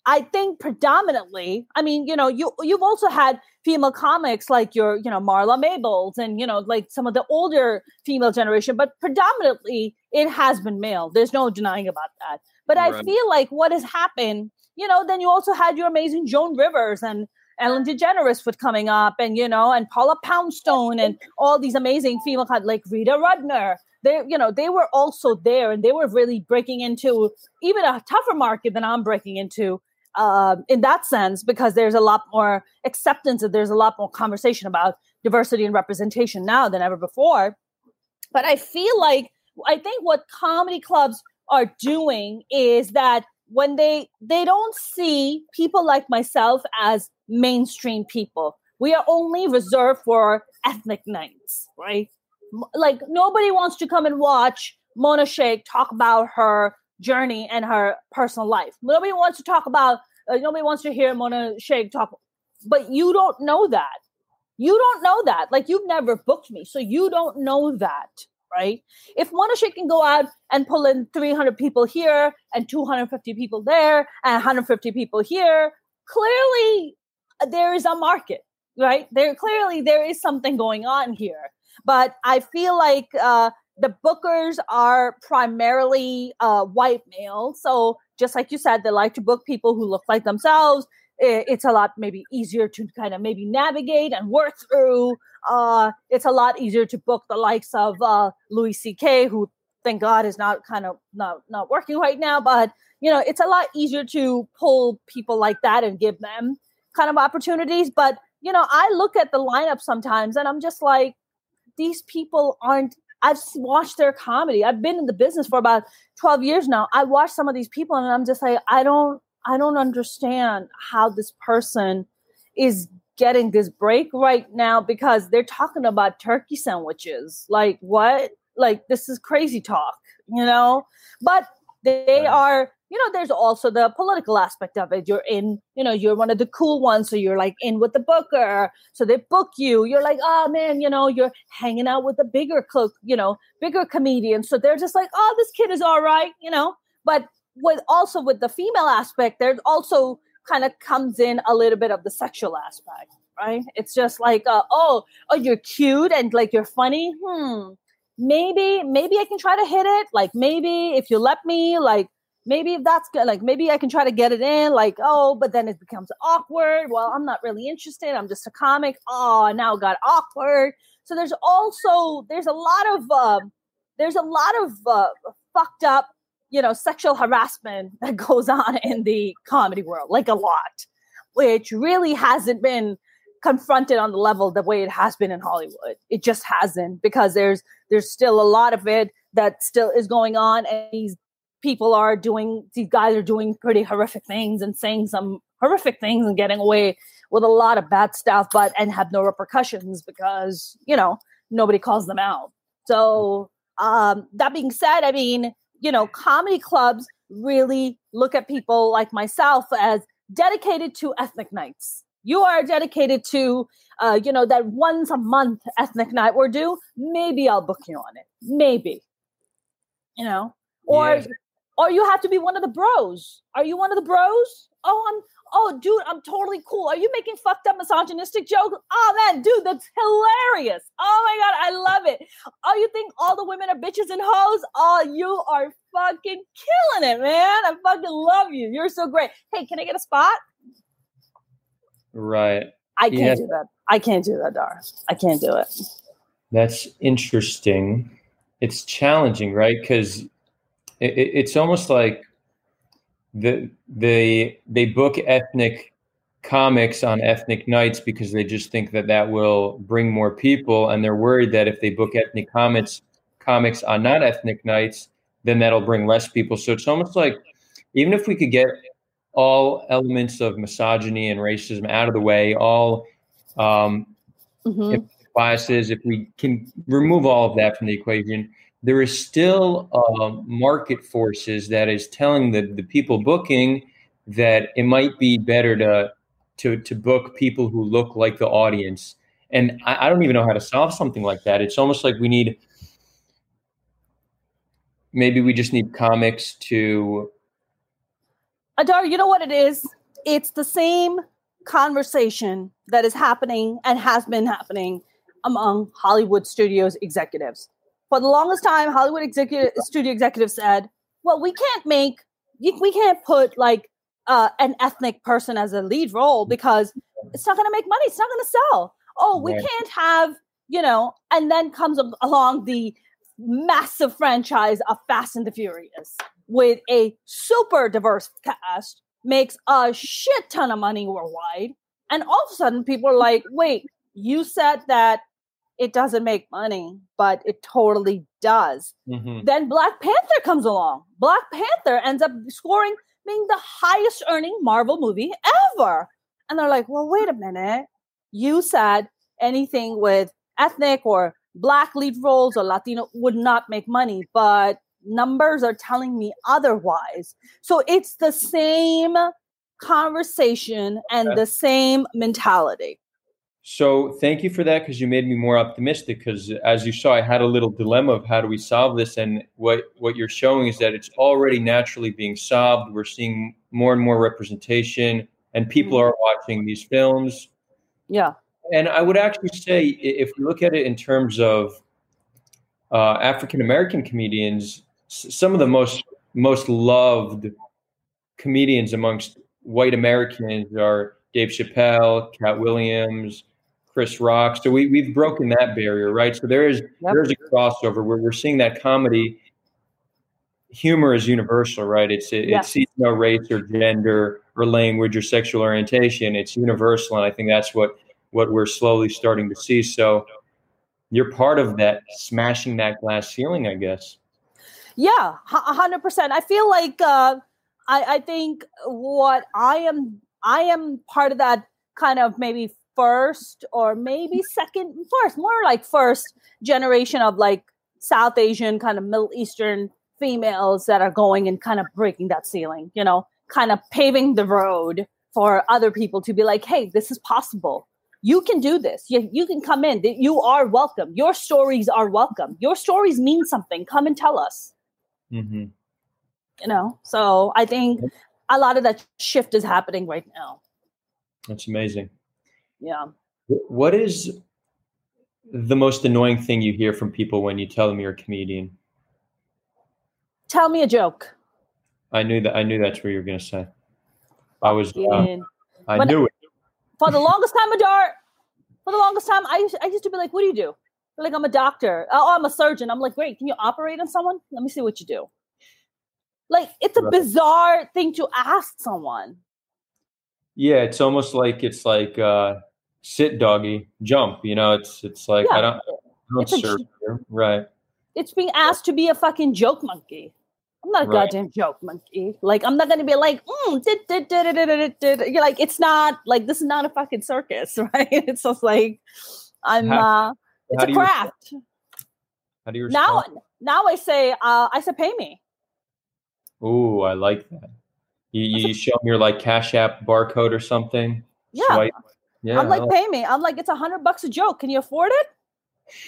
I think predominantly, I mean, you know, you you've also had female comics like your, you know, Marla Maples and you know, like some of the older female generation, but predominantly it has been male. There's no denying about that. But right. I feel like what has happened, you know, then you also had your amazing Joan Rivers and Ellen DeGeneres with coming up, and you know, and Paula Poundstone and all these amazing female like Rita Rudner they you know they were also there and they were really breaking into even a tougher market than i'm breaking into uh, in that sense because there's a lot more acceptance and there's a lot more conversation about diversity and representation now than ever before. But I feel like I think what comedy clubs are doing is that when they they don't see people like myself as mainstream people. We are only reserved for ethnic nights, right? Like nobody wants to come and watch Mona Shaikh talk about her journey and her personal life. Nobody wants to talk about, uh, nobody wants to hear Mona Shaikh talk, but you don't know that. You don't know that. Like you've never booked me, so you don't know that, right? If Mona Shaikh can go out and pull in 300 people here and 250 people there and 150 people here, clearly there is a market, right? There clearly there is something going on here. But I feel like uh, the bookers are primarily uh, white male. So just like you said, they like to book people who look like themselves. It's a lot maybe easier to kind of maybe navigate and work through. Uh, it's a lot easier to book the likes of uh, Louis C.K., who thank God is not kind of not not working right now. But you know, it's a lot easier to pull people like that and give them kind of opportunities. But you know, I look at the lineup sometimes and I'm just like, these people aren't I've watched their comedy. I've been in the business for about 12 years now. I watch some of these people and I'm just like, I don't I don't understand how this person is getting this break right now because they're talking about turkey sandwiches. Like what? Like this is crazy talk, you know? But they are you know there's also the political aspect of it. You're in you know you're one of the cool ones so you're like in with the booker. So they book you. You're like oh man you know you're hanging out with a bigger cook you know bigger comedian. So they're just like oh this kid is all right you know? But with also with the female aspect there's also kind of comes in a little bit of the sexual aspect right? It's just like uh, oh oh you're cute and like you're funny? Hmm. Maybe maybe i can try to hit it. Like maybe if you let me like maybe if that's good like maybe i can try to get it in like oh but then it becomes awkward. Well i'm not really interested. I'm just a comic. Oh now it got awkward. So there's also there's a lot of uh, there's a lot of uh, fucked up you know sexual harassment that goes on in the comedy world like a lot which really hasn't been confronted on the level the way it has been in hollywood. It just hasn't because there's there's still a lot of it that still is going on and these people are doing these guys are doing pretty horrific things and saying some horrific things and getting away with a lot of bad stuff but and have no repercussions because you know nobody calls them out. So um that being said i mean you know comedy clubs really look at people like myself as dedicated to ethnic nights. You are dedicated to uh, you know that once a month ethnic night we're due maybe i'll book you on it. Maybe. You know? Or yeah or you have to be one of the bros. Are you one of the bros? Oh, I'm oh dude, I'm totally cool. Are you making fucked up misogynistic jokes? Oh man, dude, that's hilarious. Oh my god, I love it. Oh, you think all the women are bitches and hoes? Oh, you are fucking killing it, man. I fucking love you. You're so great. Hey, can I get a spot? Right. I can't yeah. do that. I can't do that, Dar. I can't do it. That's interesting. It's challenging, right? Because it, it's almost like the they they book ethnic comics on ethnic nights because they just think that that will bring more people and they're worried that if they book ethnic comics comics on not ethnic nights then that'll bring less people so it's almost like even if we could get all elements of misogyny and racism out of the way all um, mm-hmm. biases if we can remove all of that from the equation there is still uh, market forces that is telling the, the people booking that it might be better to to to book people who look like the audience. And I, I don't even know how to solve something like that. It's almost like we need maybe we just need comics to Adar, you know what it is? It's the same conversation that is happening and has been happening among Hollywood studios executives for the longest time, Hollywood executive studio executives said, "Well, we can't make we can't put like uh, an ethnic person as a lead role because it's not going to make money. It's not going to sell. Oh, we right. can't have you know." And then comes along the massive franchise of Fast and the Furious with a super diverse cast, makes a shit ton of money worldwide, and all of a sudden people are like, "Wait, you said that it doesn't make money, but it totally does. Mm-hmm. Then Black Panther comes along. Black Panther ends up scoring being the highest earning Marvel movie ever. And they're like, well, wait a minute. You said anything with ethnic or black lead roles or Latino would not make money, but numbers are telling me otherwise. So it's the same conversation and the same mentality. So thank you for that because you made me more optimistic. Because as you saw, I had a little dilemma of how do we solve this, and what what you're showing is that it's already naturally being solved. We're seeing more and more representation, and people mm-hmm. are watching these films. Yeah, and I would actually say if we look at it in terms of uh, African American comedians, some of the most most loved comedians amongst white Americans are Dave Chappelle, Katt Williams, Chris Rock. So we we've broken that barrier, right? So there is yep. there's a crossover where we're seeing that comedy humor is universal, right? It's it, yeah. it sees no race or gender or language or sexual orientation. It's universal, and I think that's what what we're slowly starting to see. So you're part of that smashing that glass ceiling, I guess. Yeah, hundred percent. I feel like uh, I, I think what I am I am part of that kind of maybe first or maybe second first more like first generation of like South Asian kind of Middle Eastern females that are going and kind of breaking that ceiling, you know, kind of paving the road for other people to be like, hey, this is possible. You can do this. You, you can come in. You are welcome. Your stories are welcome. Your stories mean something. Come and tell us. Mm-hmm. You know, so I think a lot of that shift is happening right now. That's amazing. Yeah. What is the most annoying thing you hear from people when you tell them you're a comedian? Tell me a joke. I knew that. I knew that's what you were going to say. I was. Uh, I knew it. For the longest time, Adar. For the longest time, I used, I used to be like, "What do you do?" They're like, "I'm a doctor." Oh, I'm a surgeon. I'm like, "Great. Can you operate on someone? Let me see what you do." Like, it's a right. bizarre thing to ask someone. Yeah, it's almost like it's like uh, sit doggy, jump. You know, it's it's like yeah. I don't, I don't serve here, right? It's being asked to be a fucking joke monkey. I'm not a right. goddamn joke monkey. Like I'm not gonna be like, mm, did, did, did, did, did, You're like, it's not like this is not a fucking circus, right? It's just like I'm. How, uh It's a craft. You, how do you respond? now? Now I say, uh, I said, pay me. Ooh, I like that. You, you show me your like Cash App barcode or something. Yeah. Swipe. Yeah. I'm like, like, pay me. I'm like, it's a hundred bucks a joke. Can you afford it?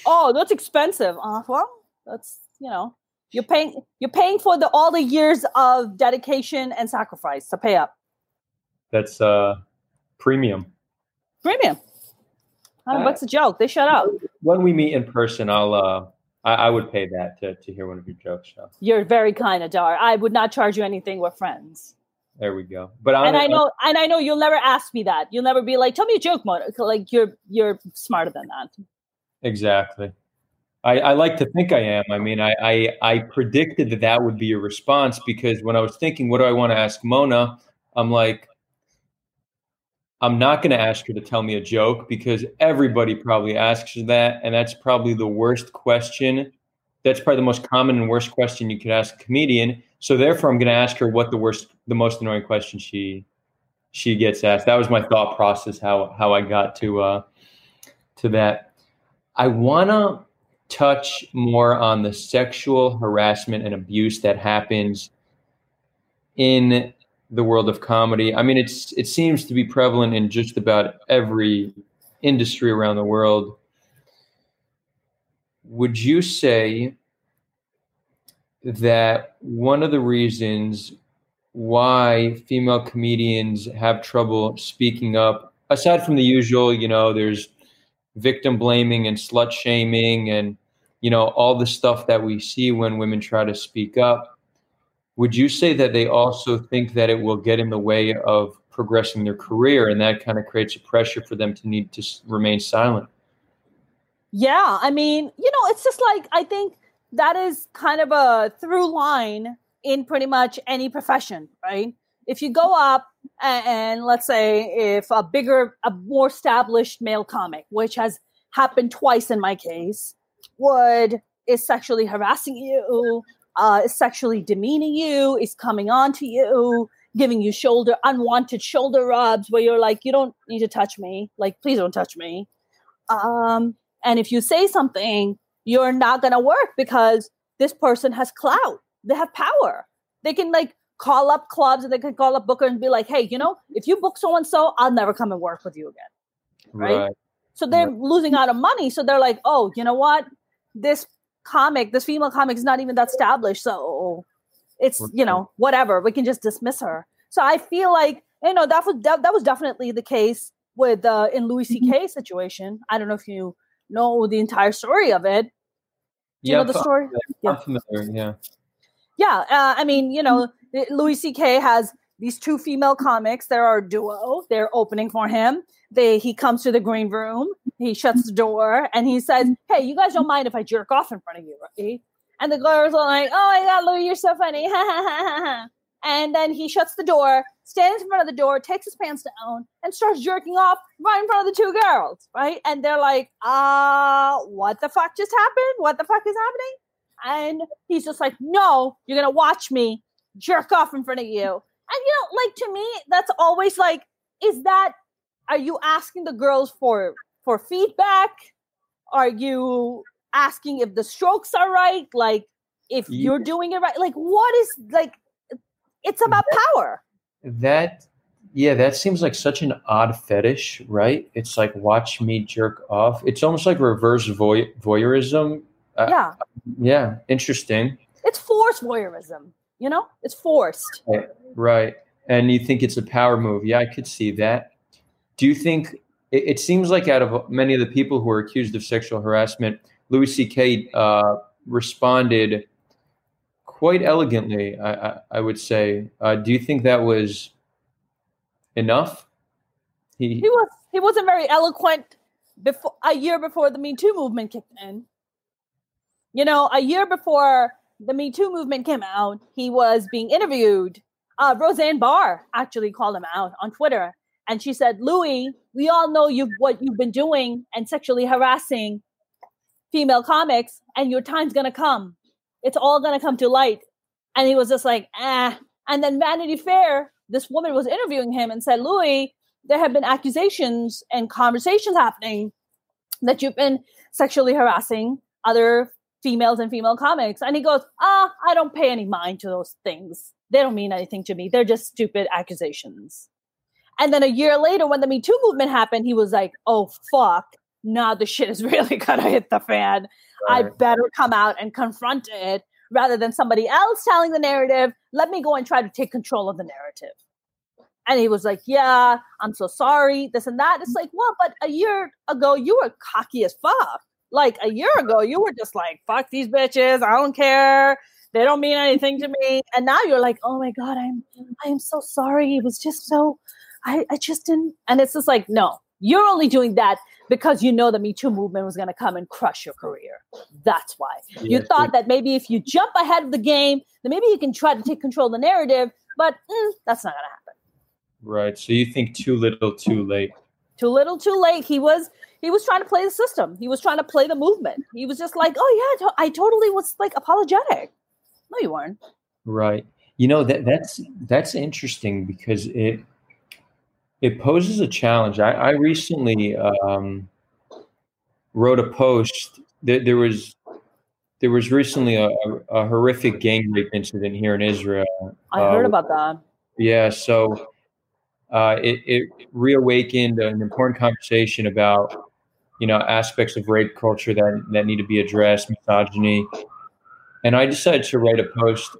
Oh, that's expensive. Uh, well, that's you know, you're paying you're paying for the all the years of dedication and sacrifice to pay up. That's uh premium. Premium. Hundred bucks a joke. They shut up. When we meet in person, I'll uh I, I, would pay that to, to hear one of your jokes. So. You're very kind, Adar. I would not charge you anything. We're friends. There we go. But I'm, and I know, I'm, and I know you'll never ask me that. You'll never be like, "Tell me a joke, Mo." Like you're you're smarter than that. Exactly. I, I, like to think I am. I mean, I, I, I predicted that that would be your response because when I was thinking, what do I want to ask Mona? I'm like, I'm not going to ask her to tell me a joke because everybody probably asks her that, and that's probably the worst question. That's probably the most common and worst question you could ask a comedian. So therefore, I'm going to ask her what the worst, the most annoying question she she gets asked. That was my thought process. How how I got to uh, to that. I wanna touch more on the sexual harassment and abuse that happens in the world of comedy. I mean, it's it seems to be prevalent in just about every industry around the world. Would you say that one of the reasons why female comedians have trouble speaking up, aside from the usual, you know, there's victim blaming and slut shaming and you know all the stuff that we see when women try to speak up would you say that they also think that it will get in the way of progressing their career and that kind of creates a pressure for them to need to remain silent? Yeah i mean you know it's just like i think that is kind of a through line in pretty much any profession right if you go up and, and let's say if a bigger a more established male comic which has happened twice in my case would is sexually harassing you, uh, is sexually demeaning you, is coming on to you, giving you shoulder unwanted shoulder rubs where you're like, you don't need to touch me, like please don't touch me. Um, and if you say something, you're not gonna work because this person has clout. They have power. They can like call up clubs and they can call up booker and be like, hey, you know, if you book so and so, I'll never come and work with you again. Right. right. So they're right. losing out of money. So they're like, oh, you know what? this comic, this female comic is not even that established. So it's, you know, whatever. We can just dismiss her. So I feel like, you know, that was that, that was definitely the case with uh in Louis C.K. Mm-hmm. situation. I don't know if you know the entire story of it. Do you know the story? Yeah. familiar, yeah. Yeah, uh, I mean, you know, Louis C.K. has these two female comics. There are a duo. They're opening for him. They he comes to the green room. He shuts the door and he says, "Hey, you guys don't mind if I jerk off in front of you, right?" And the girls are like, "Oh my god, Louis, you're so funny!" and then he shuts the door, stands in front of the door, takes his pants down, and starts jerking off right in front of the two girls, right? And they're like, uh, what the fuck just happened? What the fuck is happening? And he's just like, no, you're gonna watch me jerk off in front of you. And you know, like to me, that's always like, is that are you asking the girls for for feedback? Are you asking if the strokes are right? Like if you're doing it right? Like what is like it's about power. That yeah, that seems like such an odd fetish, right? It's like watch me jerk off. It's almost like reverse voy- voyeurism. Uh, yeah. Yeah, interesting. It's forced voyeurism, you know? It's forced. Right, right. And you think it's a power move. Yeah, I could see that. Do you think it, it seems like out of many of the people who are accused of sexual harassment, Louis C.K. Uh, responded quite elegantly, I, I, I would say. Uh, do you think that was enough? He, he was he wasn't very eloquent before a year before the Me Too movement kicked in. You know, a year before the Me Too movement came out, he was being interviewed. Uh, Roseanne Barr actually called him out on Twitter, and she said, "Louis, we all know you what you've been doing and sexually harassing female comics, and your time's gonna come. It's all gonna come to light." And he was just like, "Ah." And then Vanity Fair this woman was interviewing him and said, Louis, there have been accusations and conversations happening that you've been sexually harassing other females and female comics. And he goes, Ah, I don't pay any mind to those things. They don't mean anything to me. They're just stupid accusations. And then a year later, when the Me Too movement happened, he was like, Oh, fuck. Now the shit is really gonna hit the fan. Right. I better come out and confront it rather than somebody else telling the narrative. Let me go and try to take control of the narrative. And he was like, Yeah, I'm so sorry, this and that. It's mm. like, Well, but a year ago, you were cocky as fuck. Like a year ago, you were just like, Fuck these bitches. I don't care. They don't mean anything to me. And now you're like, Oh my God, I'm I am so sorry. It was just so I, I just didn't. And it's just like, no, you're only doing that because you know the Me Too movement was going to come and crush your career. That's why. you thought that maybe if you jump ahead of the game, then maybe you can try to take control of the narrative, but mm, that's not going to happen. Right. So you think too little, too late. Too little, too late. He was he was trying to play the system. He was trying to play the movement. He was just like, "Oh yeah, I totally was like apologetic." No, you weren't. Right. You know that that's that's interesting because it it poses a challenge. I, I recently um, wrote a post. There, there was there was recently a, a, horrific gang rape incident here in Israel. I uh, heard about that. Yeah, so uh, it, it reawakened an important conversation about you know aspects of rape culture that that need to be addressed, misogyny, and I decided to write a post.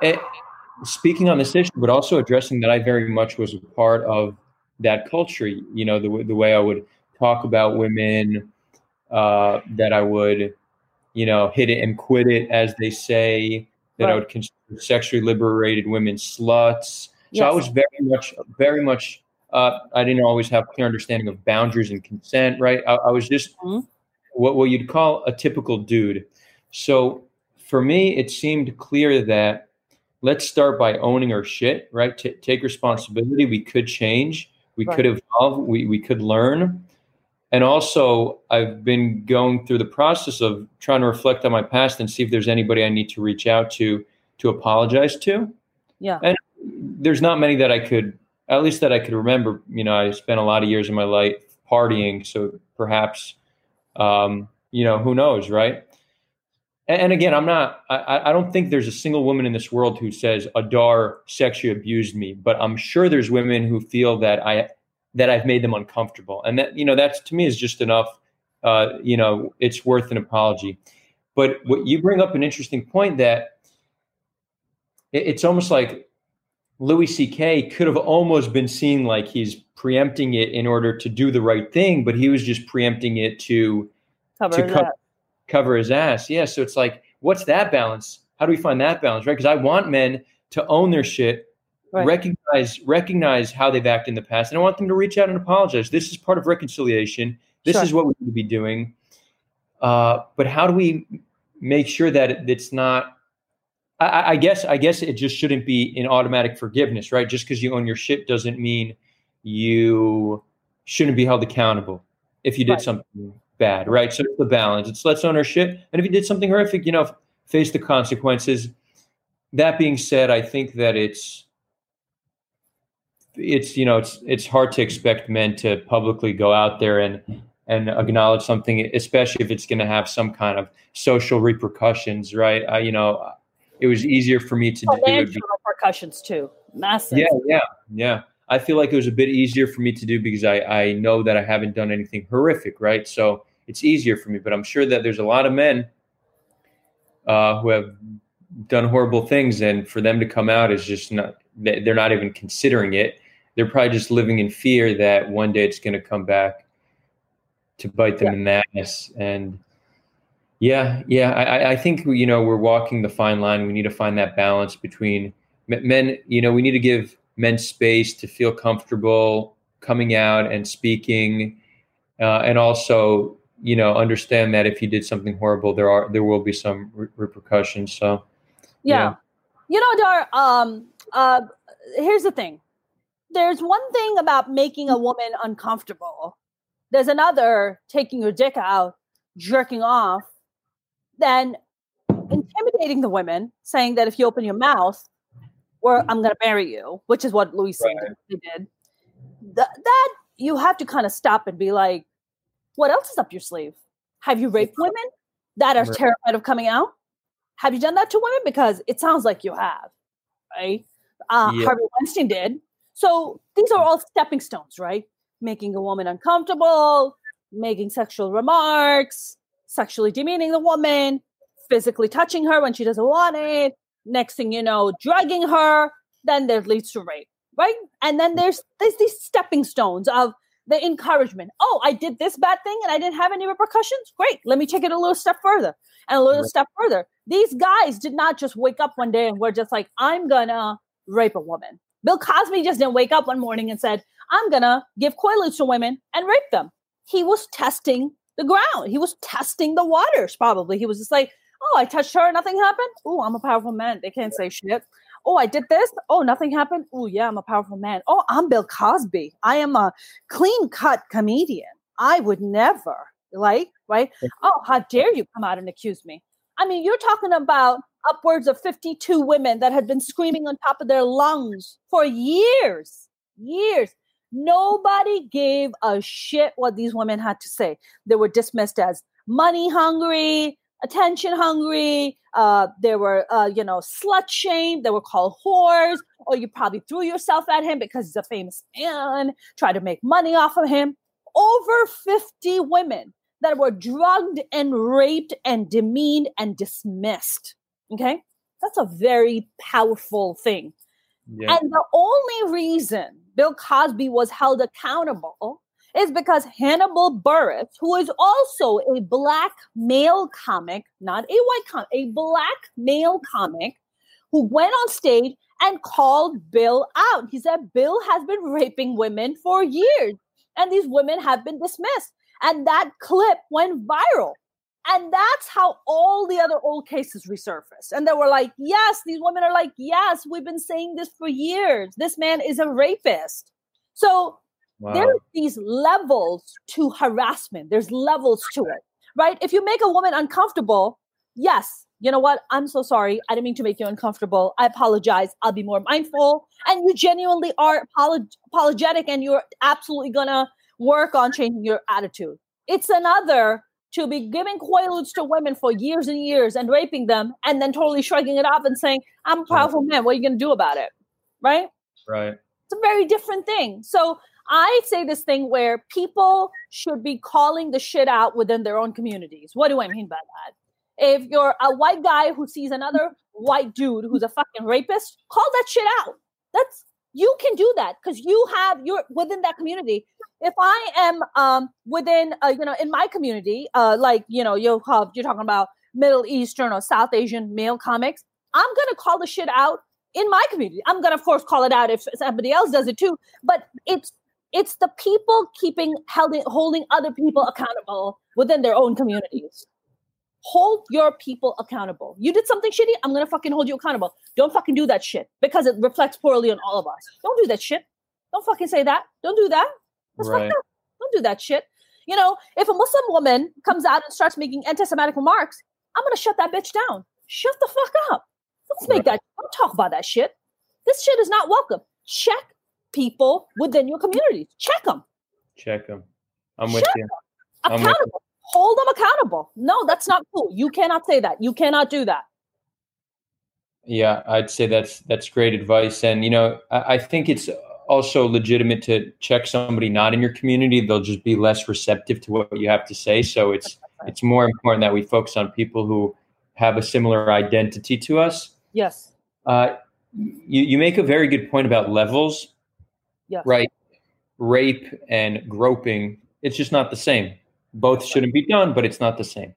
It, speaking on this issue, but also addressing that I very much was a part of that culture. You know, the the way I would talk about women, uh, that I would, you know, hit it and quit it, as they say. That right. I would consider sexually liberated women sluts. Yes. So I was very much, very much. Uh, I didn't always have clear understanding of boundaries and consent. Right. I, I was just mm-hmm. what what you'd call a typical dude. So for me, it seemed clear that let's start by owning our shit, right? T- take responsibility. We could change. We right. could evolve. We, we could learn. And also, I've been going through the process of trying to reflect on my past and see if there's anybody I need to reach out to to apologize to. Yeah. And there's not many that I could, at least that I could remember. You know, I spent a lot of years in my life partying, so perhaps, um, you know, who knows, right? And again, I'm not. I, I, don't think there's a single woman in this world who says Adar sexually abused me, but I'm sure there's women who feel that I that I've made them uncomfortable, and that you know that's to me is just enough. Uh, you know, it's worth an apology. But what you bring up an interesting point that it, it's almost like Louis C.K. could have almost been seen like he's preempting it in order to do the right thing, but he was just preempting it to cover to cover cover his ass. Yeah. So it's like, what's that balance? How do we find that balance, right? Because I want men to own their shit, right. recognize recognize how they've acted in the past, and I want them to reach out and apologize. This is part of reconciliation. This sure. is what we need to be doing. Uh, but how do we make sure that it's not? I, I guess I guess it just shouldn't be an automatic forgiveness, right? Just because you own your shit doesn't mean you shouldn't be held accountable if you did right. something bad, right? So it's the balance. It's let's own our shit, and if you did something horrific, you know, face the consequences. That being said, I think that it's it's you know it's it's hard to expect men to publicly go out there and and acknowledge something, especially if it's going to have some kind of social repercussions, right? I, you know, it was easier for me to Financial do it. repercussions too, massive. Yeah, yeah, yeah. I feel like it was a bit easier for me to do because I I know that I haven't done anything horrific, right? So it's easier for me. But I'm sure that there's a lot of men uh, who have done horrible things, and for them to come out is just not. They're not even considering it. They're probably just living in fear that one day it's going to come back to bite them yeah. in the ass. And yeah, yeah, I, I think you know we're walking the fine line. We need to find that balance between men. You know, we need to give men space to feel comfortable coming out and speaking, uh, and also you know understand that if you did something horrible there are there will be some re- repercussions so yeah. yeah. you know dar um uh here's the thing there's one thing about making a woman uncomfortable there's another taking your dick out jerking off then intimidating the women saying that if you open your mouth or i'm going to marry you which is what louis right. did Th- that you have to kind of stop and be like what else is up your sleeve? Have you raped women that are right. terrified of coming out? Have you done that to women? Because it sounds like you have, right? Uh, yeah. Harvey Weinstein did. So these are all stepping stones, right? Making a woman uncomfortable, making sexual remarks, sexually demeaning the woman, physically touching her when she doesn't want it. Next thing you know, drugging her. Then there leads to rape, right? And then there's there's these stepping stones of the encouragement. Oh, I did this bad thing and I didn't have any repercussions. Great. Let me take it a little step further and a little right. step further. These guys did not just wake up one day and were just like, I'm gonna rape a woman. Bill Cosby just didn't wake up one morning and said, I'm gonna give quaaludes to women and rape them. He was testing the ground. He was testing the waters, probably. He was just like, Oh, I touched her, nothing happened. Oh, I'm a powerful man. They can't say shit. Oh, I did this. Oh, nothing happened. Oh, yeah, I'm a powerful man. Oh, I'm Bill Cosby. I am a clean cut comedian. I would never, like, right? Oh, how dare you come out and accuse me? I mean, you're talking about upwards of 52 women that had been screaming on top of their lungs for years, years. Nobody gave a shit what these women had to say. They were dismissed as money hungry, attention hungry. Uh, they were, uh, you know, slut shamed. They were called whores, or you probably threw yourself at him because he's a famous man, tried to make money off of him. Over 50 women that were drugged and raped and demeaned and dismissed. Okay. That's a very powerful thing. Yeah. And the only reason Bill Cosby was held accountable is because Hannibal Buress, who is also a black male comic, not a white comic, a black male comic, who went on stage and called Bill out. He said, Bill has been raping women for years, and these women have been dismissed. And that clip went viral. And that's how all the other old cases resurfaced. And they were like, yes, these women are like, yes, we've been saying this for years. This man is a rapist. So Wow. There's these levels to harassment. There's levels to it, right? If you make a woman uncomfortable, yes, you know what? I'm so sorry. I didn't mean to make you uncomfortable. I apologize. I'll be more mindful. And you genuinely are apolog- apologetic and you're absolutely going to work on changing your attitude. It's another to be giving quaaludes to women for years and years and raping them and then totally shrugging it off and saying, I'm a powerful man. What are you going to do about it? Right? Right. It's a very different thing. So I say this thing where people should be calling the shit out within their own communities. What do I mean by that? If you're a white guy who sees another white dude who's a fucking rapist, call that shit out. That's you can do that because you have you're within that community if i am um within uh, you know in my community uh like you know you have you're talking about middle eastern or south asian male comics i'm gonna call the shit out in my community i'm gonna of course call it out if somebody else does it too but it's it's the people keeping holding holding other people accountable within their own communities hold your people accountable. You did something shitty, I'm gonna fucking hold you accountable. Don't fucking do that shit because it reflects poorly on all of us. Don't do that shit. Don't fucking say that. Don't do that. That's right. Don't do that shit. You know, if a Muslim woman comes out and starts making anti-Semitic remarks, I'm gonna shut that bitch down. Shut the fuck up. Let's make right. that. Don't talk about that shit. This shit is not welcome. Check people within your communities. Check them. Check them. I'm with Check you. I'm accountable. With you hold them accountable. No, that's not cool. You cannot say that. You cannot do that. Yeah, I'd say that's that's great advice. And you know, I, I think it's also legitimate to check somebody not in your community. They'll just be less receptive to what you have to say. So it's it's more important that we focus on people who have a similar identity to us. Yes. Uh, you, you make a very good point about levels. Yeah. Right. Rape and groping, it's just not the same both shouldn't be done, but it's not the same.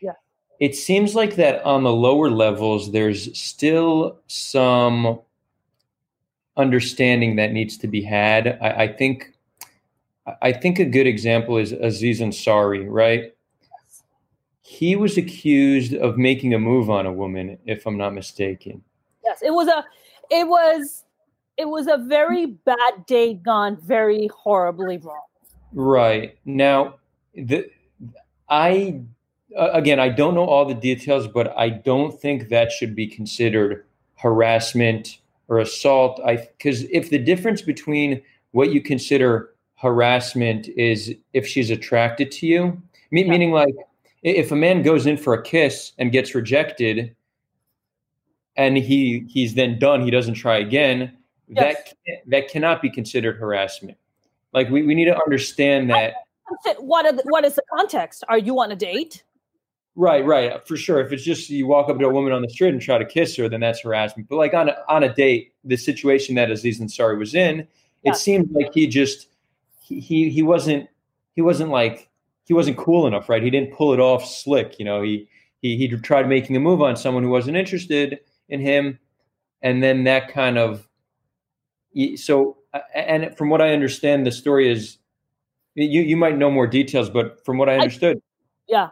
Yeah. It seems like that on the lower levels, there's still some understanding that needs to be had. I, I think I think a good example is Aziz Ansari, right? He was accused of making a move on a woman, if I'm not mistaken. Yes, it was a it was it was a very bad day gone very horribly wrong. Right. Now, the I uh, again I don't know all the details, but I don't think that should be considered harassment or assault. I because if the difference between what you consider harassment is if she's attracted to you, me- yeah. meaning like if a man goes in for a kiss and gets rejected and he he's then done he doesn't try again yes. that that cannot be considered harassment like we, we need to understand that what the, what is the context? Are you on a date? Right, right, for sure. If it's just you walk up to a woman on the street and try to kiss her, then that's harassment. But like on a, on a date, the situation that Aziz Ansari was in, yeah. it seemed like he just he, he he wasn't he wasn't like he wasn't cool enough, right? He didn't pull it off slick, you know. He he he tried making a move on someone who wasn't interested in him, and then that kind of so. Uh, and from what I understand, the story is you you might know more details, but from what I understood, I, yeah,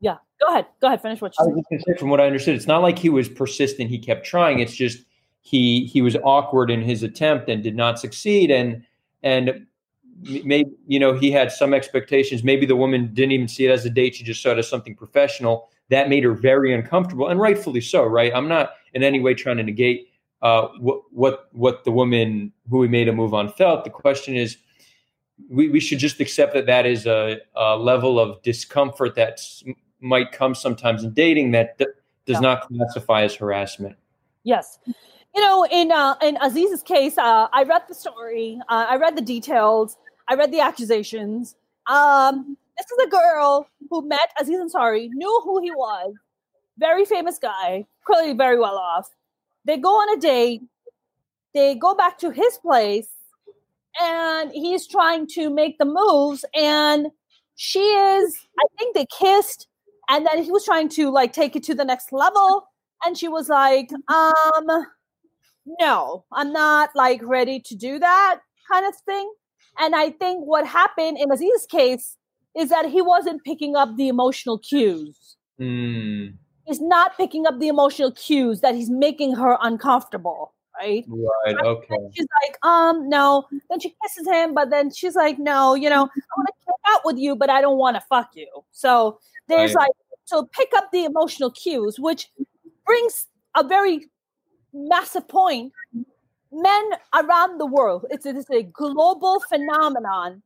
yeah. Go ahead, go ahead. Finish what you. I was going to say, from what I understood, it's not like he was persistent. He kept trying. It's just he he was awkward in his attempt and did not succeed, and and maybe you know he had some expectations. Maybe the woman didn't even see it as a date; she just saw it as something professional. That made her very uncomfortable, and rightfully so. Right? I'm not in any way trying to negate uh, what what what the woman who we made a move on felt. The question is we, we should just accept that that is a, a level of discomfort that might come sometimes in dating that d- does yeah. not classify as harassment. Yes. You know, in uh, in Aziz's case, uh, I read the story, uh, I read the details, I read the accusations. Um, this is a girl who met Aziz Ansari, knew who he was, very famous guy, clearly very well off. They go on a date. They go back to his place and he's trying to make the moves and she is i think they kissed and then he was trying to like take it to the next level and she was like um no i'm not like ready to do that kind of thing and i think what happened in aziz's case is that he wasn't picking up the emotional cues mm. He's not picking up the emotional cues that he's making her uncomfortable right? Right. Okay. She's like, um, no. Then she kisses him, but then she's like, no, you know, I want to kick out with you, but I don't want to fuck you. So there's right. like, so pick up the emotional cues, which brings a very massive point. Men around the world, it's, it's a global phenomenon.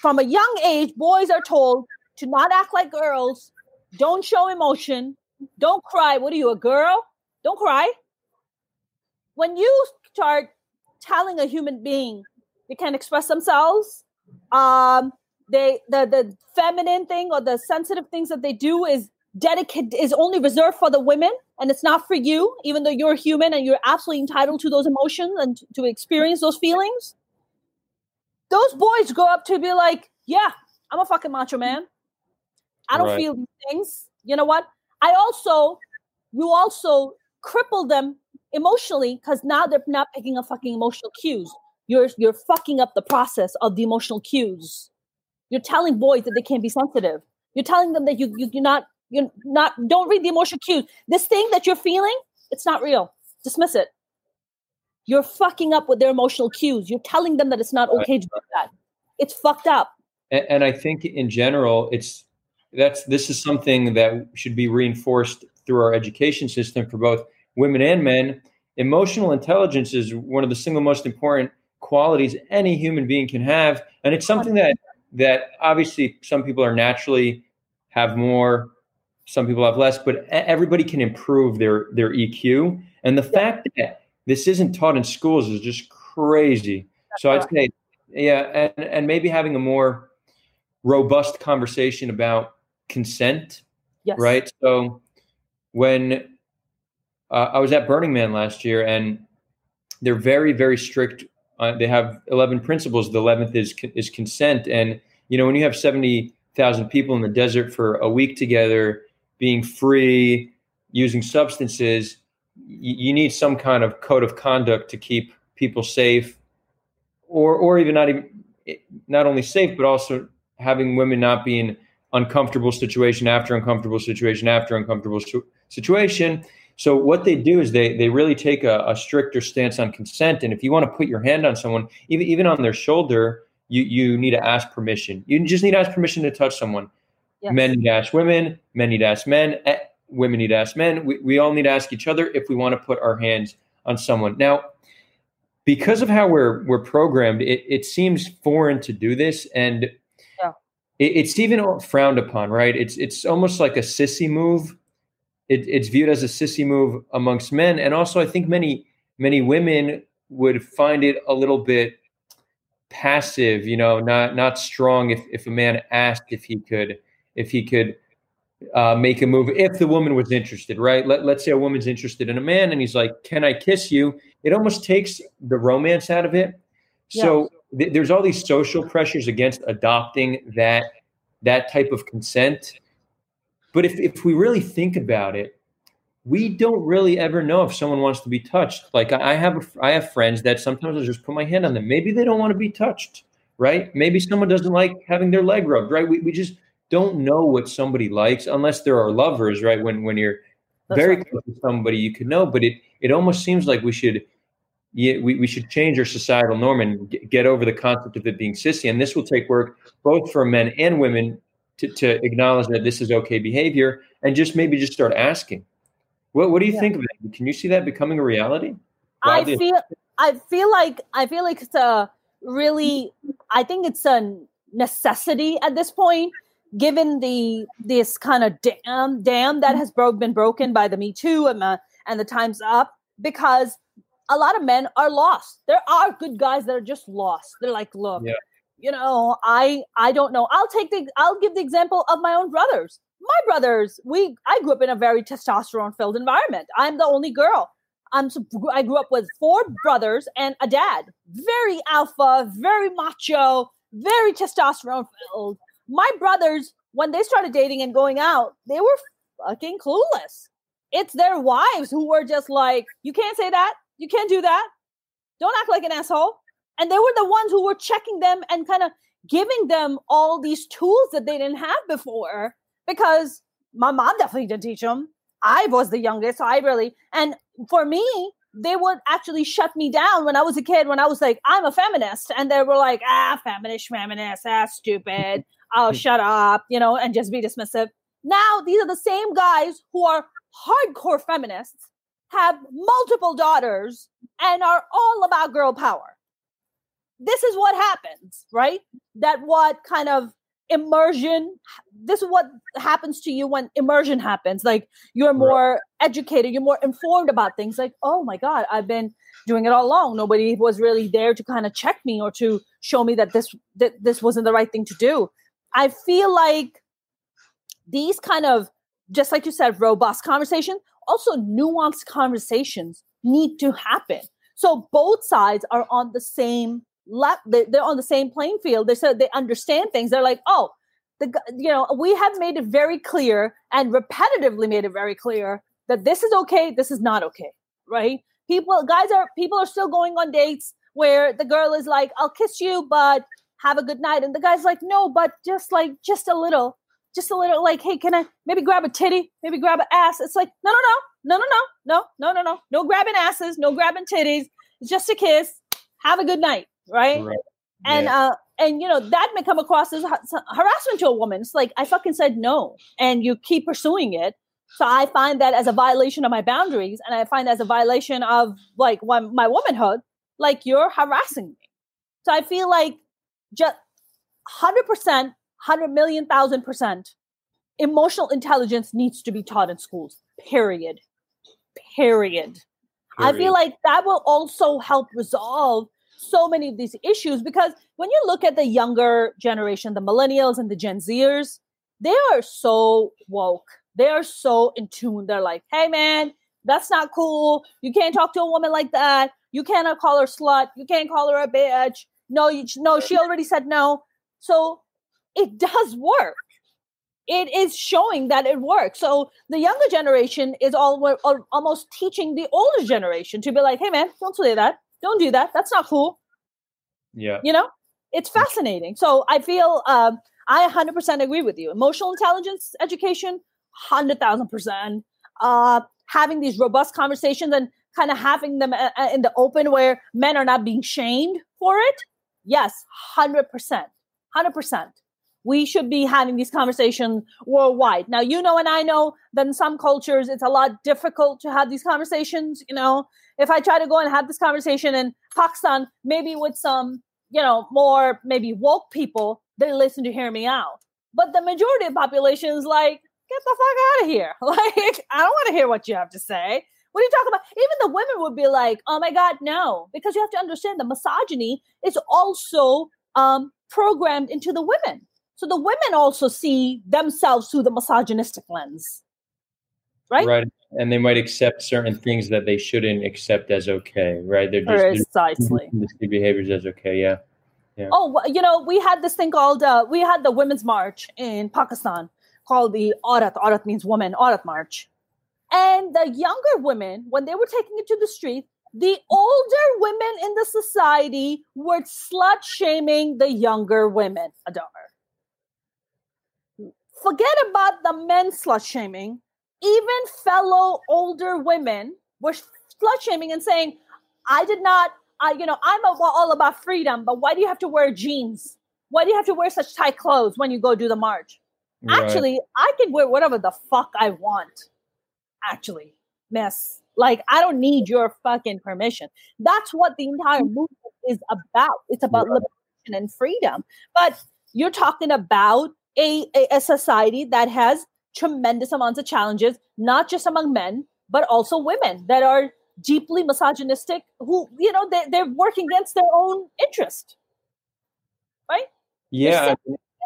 From a young age, boys are told to not act like girls, don't show emotion, don't cry. What are you, a girl? Don't cry when you start telling a human being they can't express themselves, um, they the the feminine thing or the sensitive things that they do is dedicated is only reserved for the women and it's not for you even though you're human and you're absolutely entitled to those emotions and to experience those feelings those boys grow up to be like yeah i'm a fucking macho man i don't right. feel these things you know what i also you also cripple them emotionally because now they're not picking up fucking emotional cues you're you're fucking up the process of the emotional cues you're telling boys that they can't be sensitive you're telling them that you, you you're not you're not don't read the emotional cues. This thing that you're feeling, it's not real. Dismiss it. You're fucking up with their emotional cues. You're telling them that it's not okay to do that. It's fucked up. And, and I think in general, it's that's this is something that should be reinforced through our education system for both women and men. Emotional intelligence is one of the single most important qualities any human being can have, and it's something that that obviously some people are naturally have more some people have less, but everybody can improve their their EQ. And the fact that this isn't taught in schools is just crazy. So. I'd say, yeah, and and maybe having a more robust conversation about consent, yes. right? So when uh, I was at Burning Man last year, and they're very very strict. Uh, they have eleven principles. The eleventh is is consent, and you know when you have seventy thousand people in the desert for a week together being free, using substances, you need some kind of code of conduct to keep people safe, or or even not even not only safe, but also having women not be in uncomfortable situation after uncomfortable situation after uncomfortable situation. So what they do is they they really take a, a, stricter stance on consent. And if you want to put your hand on someone, even even on their shoulder, you you need to ask permission. You just need to ask permission to touch someone. Yes. Men need to ask women, men need to ask men, eh, women need to ask men. We, we all need to ask each other if we want to put our hands on someone. Now, because of how we're we're programmed, it, it seems foreign to do this, and. It, it's even frowned upon, right? It's it's almost like a sissy move. It, it's viewed as a sissy move amongst men, and also I think many many women would find it a little bit passive, you know, not not strong. If if a man asked if he could if he could uh, make a move if the woman was interested, right? Let, let's say a woman's interested in a man and he's like, Can I kiss you? It almost takes the romance out of it. Yeah. So th- there's all these social pressures against adopting that that type of consent. But if, if we really think about it, we don't really ever know if someone wants to be touched. Like I have, a, I have friends that sometimes I just put my hand on them. Maybe they don't want to be touched, right? Maybe someone doesn't like having their leg rubbed, right? We, we just don't know what somebody likes unless there are lovers, right? When when you're That's very right. close to somebody, you can know. But it it almost seems like we should we, we should change our societal norm and get over the concept of it being sissy. And this will take work both for men and women to, to acknowledge that this is okay behavior and just maybe just start asking. What what do you yeah. think of it? Can you see that becoming a reality? I feel I feel like I feel like it's a really I think it's a necessity at this point given the this kind of dam dam that has bro- been broken by the Me Too and the, and the Times Up, because a lot of men are lost. There are good guys that are just lost. They're like, look, yeah. you know, I I don't know. I'll take the I'll give the example of my own brothers. My brothers, we I grew up in a very testosterone filled environment. I'm the only girl. I'm I grew up with four brothers and a dad. Very alpha, very macho, very testosterone filled my brothers, when they started dating and going out, they were fucking clueless. It's their wives who were just like, you can't say that. You can't do that. Don't act like an asshole. And they were the ones who were checking them and kind of giving them all these tools that they didn't have before because my mom definitely didn't teach them. I was the youngest, so I really, and for me, they would actually shut me down when I was a kid when I was like, I'm a feminist. And they were like, ah, feminist, feminist, ah, stupid. Oh, shut up, you know, and just be dismissive. Now, these are the same guys who are hardcore feminists, have multiple daughters, and are all about girl power. This is what happens, right? That what kind of immersion this is what happens to you when immersion happens. Like you're more educated you're more informed about things. Like oh my god i've been doing it all along. Nobody was really there to kind of check me or to show me that this that this wasn't the right thing to do. I feel like these kind of just like you said, robust conversation. Also, nuanced conversations need to happen. So both sides are on the same left. They're on the same playing field. They said they understand things. They're like, oh, the you know we have made it very clear and repetitively made it very clear that this is okay, this is not okay, right? People, guys are people are still going on dates where the girl is like, I'll kiss you, but have a good night, and the guy's like, no, but just like just a little just a little like, hey, can I maybe grab a titty, maybe grab an ass? It's like, no, no, no, no, no, no, no, no, no, no, no grabbing asses, no grabbing titties. It's just a kiss. Have a good night, right? right. And yeah. uh, and you know that may come across as harassment to a woman. It's like I fucking said no, and you keep pursuing it. So I find that as a violation of my boundaries, and I find as a violation of like my womanhood. Like you're harassing me. So I feel like just hundred percent 100 million thousand percent. Emotional intelligence needs to be taught in schools period. Period, period. i feel like that will also help resolve so many of these issues because when you look at the younger generation the millennials and the gen zers they are so woke. They are so in tune. They're like hey man that's not cool. You can't talk to a woman like that. You cannot call her slut. You can't call her a bitch. No you no she already said no. So it does work it is showing that it works. So the younger generation is all almost teaching the older generation to be like, "Hey, man, don't say that. Don't do that. That's not cool." Yeah, you know, it's fascinating. So I feel um, I 100% agree with you. Emotional intelligence education, hundred thousand percent. Uh, having these robust conversations and kind of having them uh, uh, in the open where men are not being shamed for it. Yes, hundred percent, hundred percent we should be having these conversations worldwide. Now, you know, and I know that in some cultures it's a lot difficult to have these conversations. You know, if I try to go and have this conversation in Pakistan, maybe with some, you know, more maybe woke people, they listen to hear me out. But the majority of the population is like, get the fuck out of here. Like, I don't want to hear what you have to say. What are you talking about? Even the women would be like, oh my God, no. Because you have to understand the misogyny is also um, programmed into the women. So the women also see themselves through the misogynistic lens. Right? Right. And they might accept certain things that they shouldn't accept as okay, right? They're just precisely they're behaviors as okay, yeah. Yeah. Oh, you know, we had this thing called uh, we had the women's march in Pakistan called the Aurat. Aurat means woman. Aurat march, and the younger women when they were taking it to the street, the older women in the society were slut shaming the younger women. Adar forget about the men slut shaming. Even fellow older women were slut shaming and saying, I did not, I, you know, I'm all about freedom, but why do you have to wear jeans? Why do you have to wear such tight clothes when you go do the march? Right. Actually, I can wear whatever the fuck I want. Actually, miss. Like, I don't need your fucking permission. That's what the entire mm-hmm. movement is about. It's about right. liberation and freedom. But you're talking about a, a, society that has tremendous amounts of challenges, not just among men, but also women that are deeply misogynistic who you know they, they're working against their own interest. Right? Yeah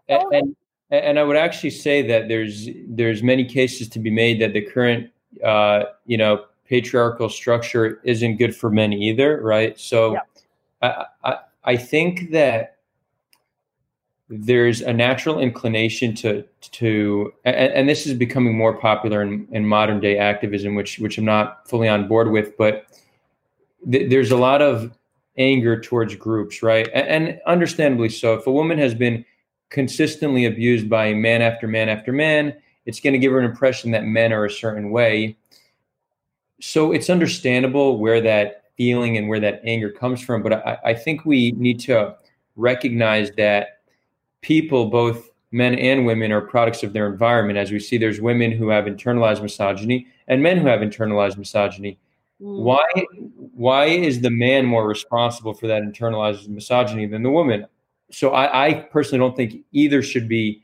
and, and, and i would actually say that there's there's many cases to be made that the current uh you know patriarchal structure isn't good for men either right? So yeah. I, I i think that there's a natural inclination to to and, and, this is becoming more popular in, in modern day activism which which i'm not fully on board with but th- there's a lot of anger towards groups right? And, and, understandably so. If a woman has been consistently abused by man after man after man it's going to give her an impression that men are a certain way. So it's understandable where that feeling and where that anger comes from but i, I think we need to recognize that people, both men and women, are products of their environment. As we see, there's women who have internalized misogyny and men who have internalized misogyny. Mm. Why? Why is the man more responsible for that internalized misogyny than the woman? So I, I personally don't think either should be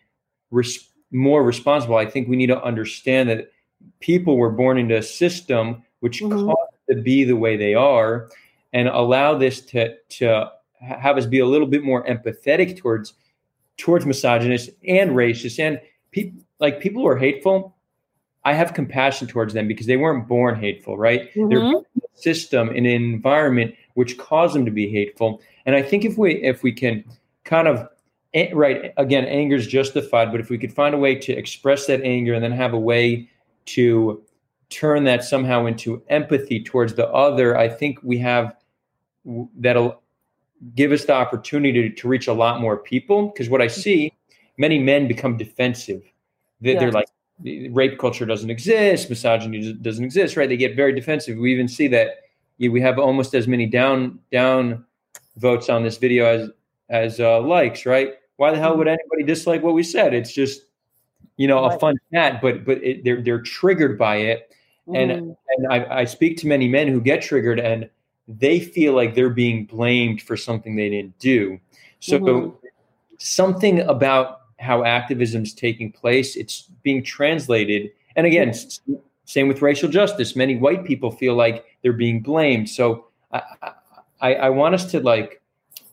res- more responsible. I think we need to understand that people were born into a system which mm-hmm. caused to be the way they are, and allow this to to have us be a little bit more empathetic towards towards misogynists and racists and people like people who are hateful I have compassion towards them because they weren't born hateful, right? Mhm. They're in a system in an environment which caused them to be hateful. And I think if we if we can kind of right again, anger is justified, but if we could find a way to express that anger and then have a way to turn that somehow into empathy towards the other, I think we have that'll give us the opportunity to, to reach a lot more people. Because what I see, many men become defensive. They, They're like, rape culture doesn't exist, misogyny does- doesn't exist, right? They get very defensive. We even see that we have almost as many down down votes on this video as as uh, likes, right? Why the hell would anybody dislike what we said? It's just you know a fun chat, but but it, they're they're triggered by it and Mhm. and I, I speak to many men who get triggered and they feel like they're being blamed for something they didn't do. So Mhm. something about how activism is taking place it's being translated. And again s- same with racial justice. Many white people feel like they're being blamed. So i i, I want us to like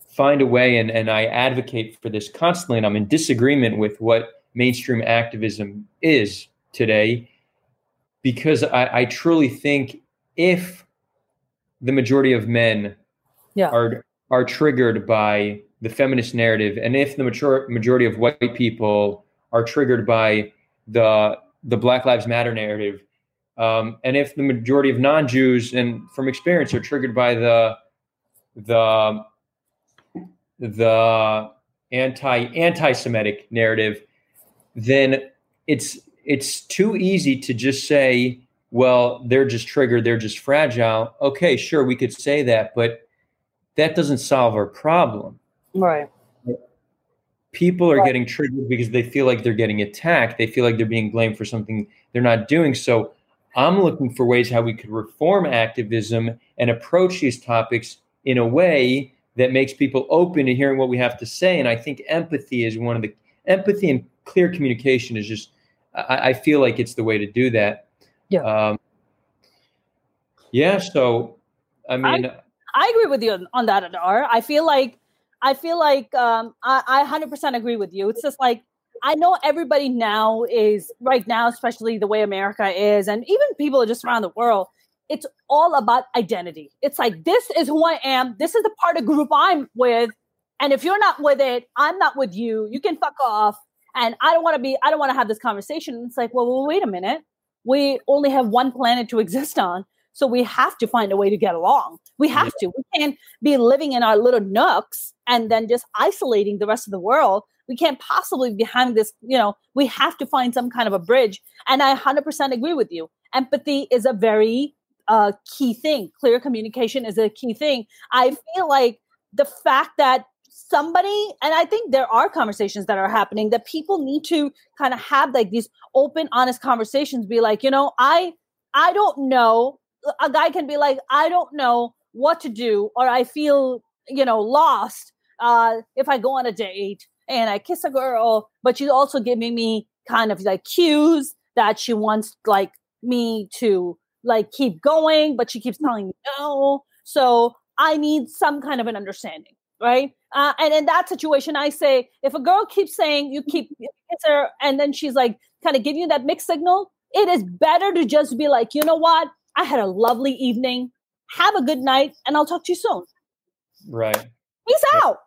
find a way and, and i advocate for this constantly and i'm in disagreement with what mainstream activism is today because I, I truly think if the majority of men Yeah. are are triggered by the feminist narrative, and if the mature, majority of white people are triggered by the the Black Lives Matter narrative, um, and if the majority of non-Jews and from experience are triggered by the the the anti anti-Semitic narrative, then it's it's too easy to just say, well, they're just triggered, they're just fragile. Okay, sure, we could say that, but that doesn't solve our problem. Right. People are Right. getting triggered because they feel like they're getting attacked. They feel like they're being blamed for something they're not doing. So I'm looking for ways how we could reform activism and approach these topics in a way that makes people open to hearing what we have to say. And I think empathy is one of the empathy and clear communication is just I, I feel like it's the way to do that. Yeah. Um, yeah. So I mean, I agree with you on, on that, Adar. I feel like I feel like um, I, I 100% agree with you. It's just like I know everybody now is right now, especially the way America is, and even people just around the world. It's all about identity. It's like this is who I am. This is the part of group I'm with, and if you're not with it, I'm not with you. You can fuck off. And I don't want to be. I don't want to have this conversation. It's like, well, well, wait a minute. We only have one planet to exist on. So we have to find a way to get along. We have to. We can't be living in our little nooks and then just isolating the rest of the world. We can't possibly be having this, you know, we have to find some kind of a bridge. And I 100% agree with you. Empathy is a very uh, key thing. Clear communication is a key thing. I feel like the fact that somebody, and I think there are conversations that are happening that people need to kind of have like these open, honest conversations, be like, you know, I, I don't know a guy can be like, I don't know what to do, or I feel, you know, lost uh, if I go on a date and I kiss a girl, but she's also giving me kind of like cues that she wants like me to like keep going, but she keeps telling me no. So I need some kind of an understanding, right? Uh, and in that situation, I say, if a girl keeps saying you keep kiss her, and then she's like kind of giving you that mixed signal, it is better to just be like, you know what? I had a lovely evening. Have a good night, and I'll talk to you soon. right. Peace out.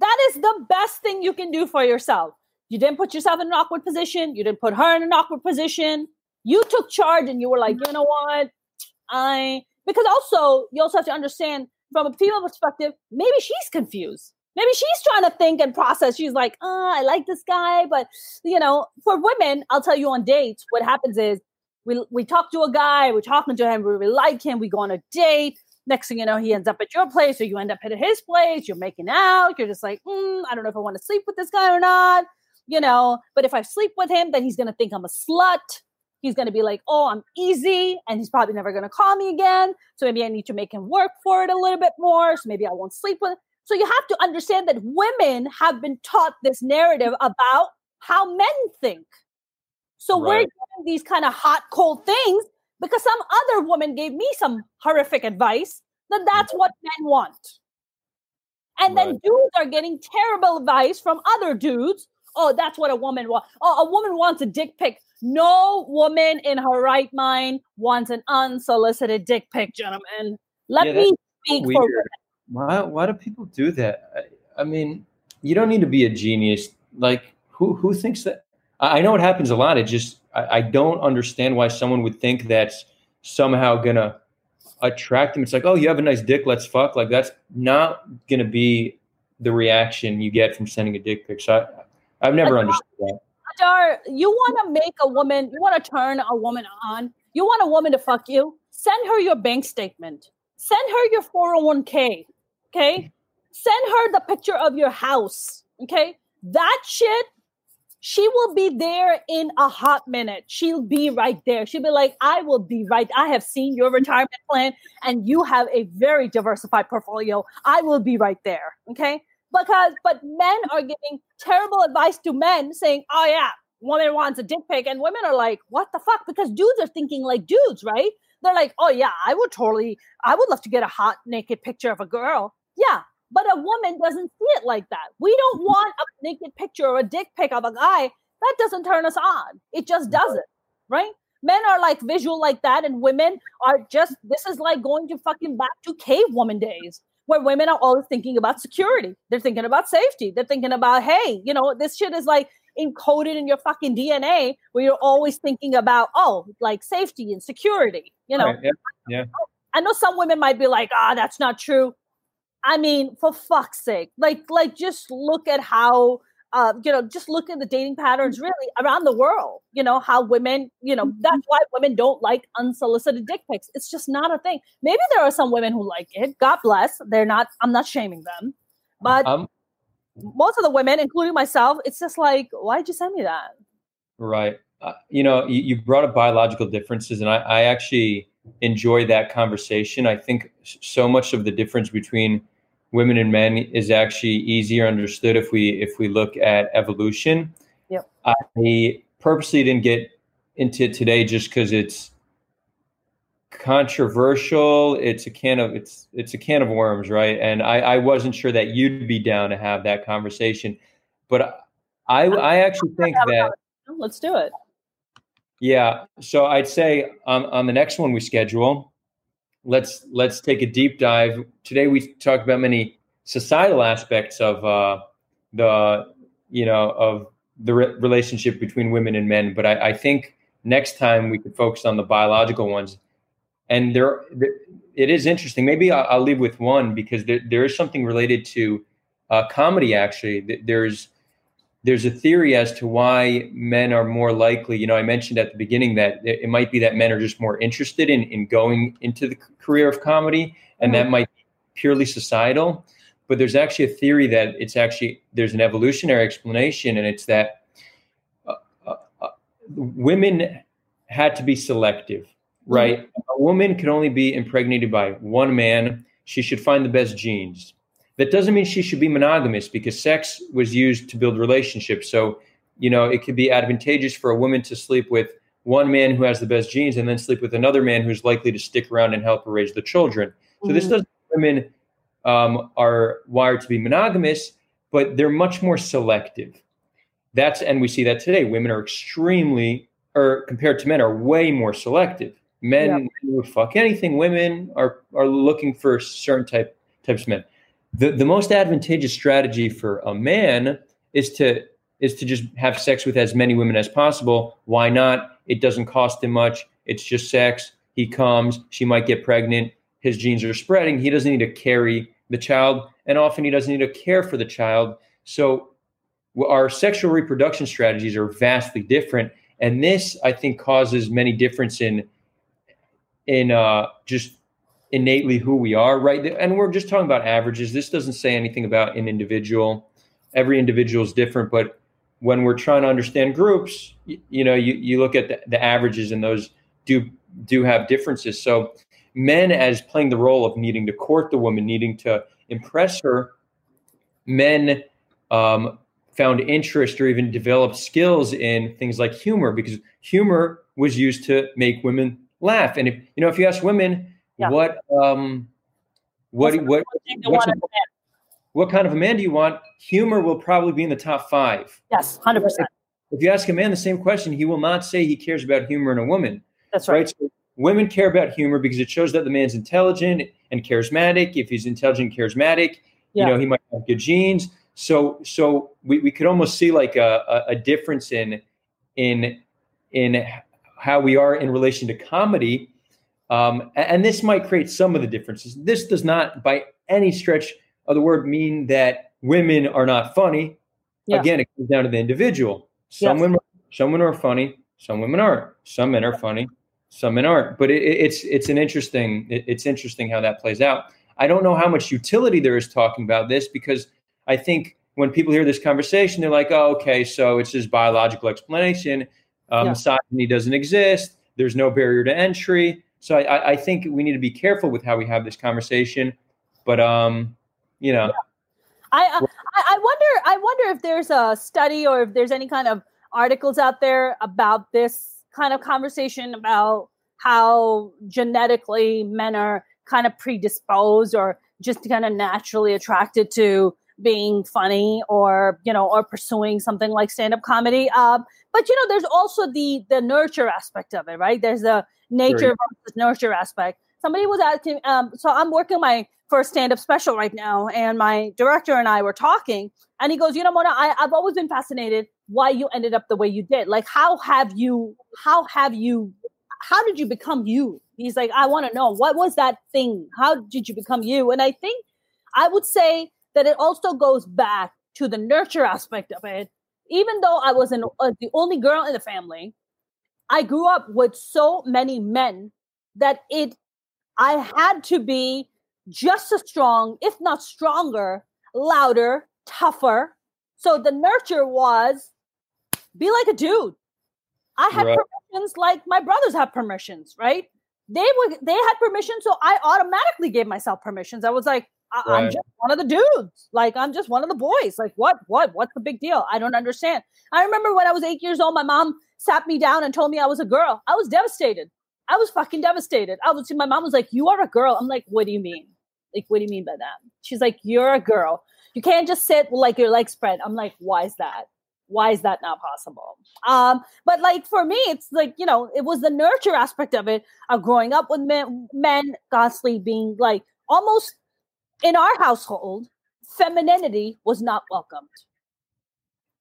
That is the best thing you can do for yourself. You didn't put yourself in an awkward position. You didn't put her in an awkward position. You took charge and you were like, you know what? I, because also, you also have to understand from a female perspective, maybe she's confused. Maybe she's trying to think and process. She's like, oh, I like this guy. But, you know, for women, I'll tell you on dates, what happens is we, we talk to a guy, we're talking to him, we really like him, we go on a date. Next thing you know, he ends up at your place or you end up at his place. You're making out. You're just like, mm, I don't know if I want to sleep with this guy or not. You know, but if I sleep with him, then he's going to think I'm a slut. He's going to be like, oh, I'm easy. And he's probably never going to call me again. So maybe I need to make him work for it a little bit more. So maybe I won't sleep with So you have to understand that women have been taught this narrative about how men think. So we're Right. getting these kind of hot, cold things because some other woman gave me some horrific advice that mm. that's what men want. And then Right. dudes are getting terrible advice from other dudes oh, that's what a woman wants. Oh, a woman wants a dick pic. No woman in her right mind wants an unsolicited dick pic, gentlemen. Let Yeah, me speak for weird. Why why do people do that? I, I mean, you don't need to be a genius. Like who who thinks that? I, I know it happens a lot. It just I, I don't understand why someone would think that's somehow gonna attract them. It's like, oh, you have a nice dick, let's fuck. Like that's not gonna be the reaction you get from sending a dick pic. So I, I've never understood that. Dar, you want to make a woman, you want to turn a woman on, you want a woman to fuck you, send her your bank statement, send her your 401k, okay? Send her the picture of your house, okay? That shit, she will be there in a hot minute. She'll be right there. She'll be like, I will be right. I have seen your retirement plan and you have a very diversified portfolio. I will be right there, okay? Because but men are giving terrible advice to men saying oh yeah woman wants a dick pic and women are like what the fuck? Because dudes are thinking like dudes right? They're like oh yeah i would totally i would love to get a hot naked picture of a girl. Yeah but a woman doesn't see it like that. We don't mm-hmm. want a naked picture or a dick pic of a guy. That doesn't turn us on. It just doesn't right? Men are like visual like that and women are just this is like going to fucking back to cave woman days where women are always thinking about security. They're thinking about safety. They're thinking about, hey, you know, this shit is like encoded in your fucking DNA where you're always thinking about, oh, like safety and security. You know, Right, yeah, yeah. I know some women might be like, ah, that's not true. I mean, for fuck's sake, like, like just look at how uh, you know, just look at the dating patterns really around the world. You know, how women, you know, that's why women don't like unsolicited dick pics. It's just not a thing. Maybe there are some women who like it. God bless. They're not, I'm not shaming them. But Um, most of the women, including myself, it's just like, why'd you send me that? Right. Uh, you know, you, you brought up biological differences, and I, I actually enjoy that conversation. I think so much of the difference between women and men is actually easier understood if we if we look at evolution. Yep. I purposely didn't get into it today just because it's controversial. It's a can of it's it's a can of worms, right? And I, I wasn't sure that you'd be down to have that conversation, but I I actually think that. Let's do it. Yeah. So I'd say on, on the next one we schedule, let's let's take a deep dive. Today we talked about many societal aspects of uh, the you know of the re- relationship between women and men, but I, I think next time we could focus on the biological ones. And there, it is interesting. Maybe I'll, I'll leave with one because there, there is something related to uh, comedy. Actually, there's there's a theory as to why men are more likely. You know, I mentioned at the beginning that it might be that men are just more interested in in going into the career of comedy, and that might be purely societal. But there's actually a theory that it's actually there's an evolutionary explanation, and it's that uh, uh, uh, women had to be selective, right? A woman can only be impregnated by one man. She should find the best genes. That doesn't mean she should be monogamous because sex was used to build relationships. So, you know, it could be advantageous for a woman to sleep with one man who has the best genes and then sleep with another man who's likely to stick around and help her raise the children. So this Mhm. doesn't women um, are wired to be monogamous, but they're much more selective. That's and we see that today. Women are extremely, or compared to men, are way more selective. Men Yeah. men would fuck anything. Women are are looking for certain type types of men. The the most advantageous strategy for a man is to is to just have sex with as many women as possible. Why not? It doesn't cost him much. It's just sex. He comes. She might get pregnant. His genes are spreading. He doesn't need to carry the child, and often he doesn't need to care for the child. So our sexual reproduction strategies are vastly different, and this I think causes many difference in in uh, just innately who we are, right? And we're just talking about averages. This doesn't say anything about an individual. Every individual is different, but when we're trying to understand groups, you, you know, you, you look at the, the averages, and those do do have differences. So men as playing the role of needing to court the woman, needing to impress her, men um, found interest or even developed skills in things like humor because humor was used to make women laugh. And if you know, if you ask women, Yeah. what um, what what one thing they what's wanna the- what kind of a man do you want? Humor will probably be in the top five. Yes, hundred percent. If you ask a man the same question, he will not say he cares about humor in a woman. That's right. right? So women care about humor because it shows that the man's intelligent and charismatic. If he's intelligent, charismatic, yeah. you know, he might have good genes. So, so we, we could almost see like a, a, a difference in in in how we are in relation to comedy. Um, and this might create some of the differences. This does not, by any stretch of the word, mean that women are not funny. Yeah. Again, it comes down to the individual. Some yes. women, some women are funny. Some women aren't. Some men are funny. Some men aren't. But it, it's it's an interesting it, it's interesting how that plays out. I don't know how much utility there is talking about this because I think when people hear this conversation, they're like, "Oh, okay, so it's just biological explanation." Um, yeah. Misogyny doesn't exist. There's no barrier to entry. So I, I, think we need to be careful with how we have this conversation. But um, you know, yeah. I, I I wonder I wonder if there's a study or if there's any kind of articles out there about this kind of conversation about how genetically men are kind of predisposed or just kind of naturally attracted to being funny or you know or pursuing something like stand-up comedy um, but you know there's also the the nurture aspect of it right there's the nature versus nurture aspect. Somebody was asking um, so i'm working my first stand-up special right now and my director and i were talking and he goes you know mona I, i've always been fascinated why you ended up the way you did. Like how have you how have you how did you become you? He's like i want to know. What was that thing? How did you become you? And i think i would say that it also goes back to the nurture aspect of it. Even though I was an, uh, the only girl in the family, I grew up with so many men that it I had to be just as strong, if not stronger, louder, tougher. So the nurture was be like a dude. I had right. permissions like my brothers have permissions, right? They were they had permission, so I automatically gave myself permissions. I was like, I, right. I'm just one of the dudes. Like I'm just one of the boys. Like what? What? What's the big deal? I don't understand. I remember when I was eight years old, my mom sat me down and told me I was a girl. I was devastated. I was fucking devastated. I was. My mom was like, "You are a girl." I'm like, "What do you mean? Like, what do you mean by that?" She's like, "You're a girl. You can't just sit like your legs spread." I'm like, "Why is that? Why is that not possible?" Um, but like for me, it's like you know, it was the nurture aspect of it of growing up with men, men constantly being like almost in our household, femininity was not welcomed.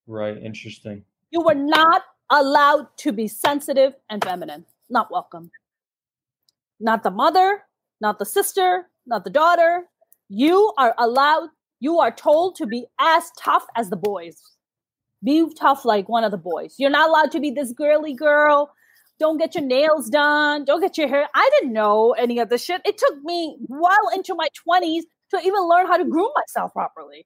Right. Interesting. You were not allowed to be sensitive and feminine. Not welcome. Not the mother, not the sister, not the daughter. You are allowed, you are told to be as tough as the boys. Be tough like one of the boys. You're not allowed to be this girly girl. Don't get your nails done. Don't get your hair. I didn't know any of this shit. It took me well into my 20s to even learn how to groom myself properly.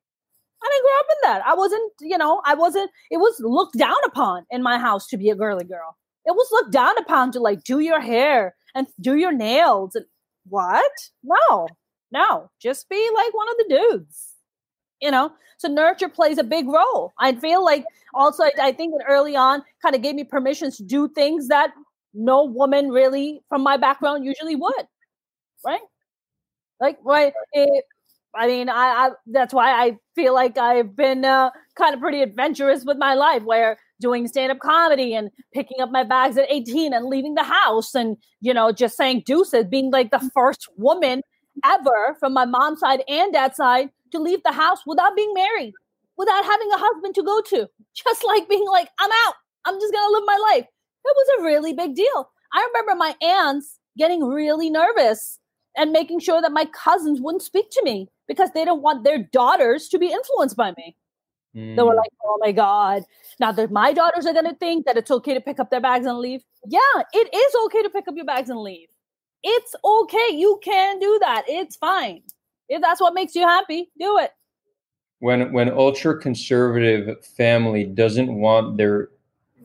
I didn't grow up in that. I wasn't, you know, I wasn't, it was looked down upon in my house to be a girly girl. It was looked down upon to like do your hair and do your nails. And what? No, no, just be like one of the dudes, you know? So nurture plays a big role. I feel like also, I, I think that early on kind of gave me permissions to do things that no woman really from my background usually would, right? Like, right? It, I mean, I, I, that's why I feel like I've been uh, kind of pretty adventurous with my life, where doing stand up comedy and picking up my bags at 18 and leaving the house and, you know, just saying deuces, being like the first woman ever from my mom's side and dad's side to leave the house without being married, without having a husband to go to, just like being like, I'm out. I'm just going to live my life. It was a really big deal. I remember my aunts getting really nervous and making sure that my cousins wouldn't speak to me because they don't want their daughters to be influenced by me. Mm. They were mm. like, oh my God. Now that my daughters are going to think that it's okay to pick up their bags and leave. Yeah, it is okay to pick up your bags and leave. It's okay. You can do that. It's fine. If that's what makes you happy, do it. When when ultra conservative family doesn't want their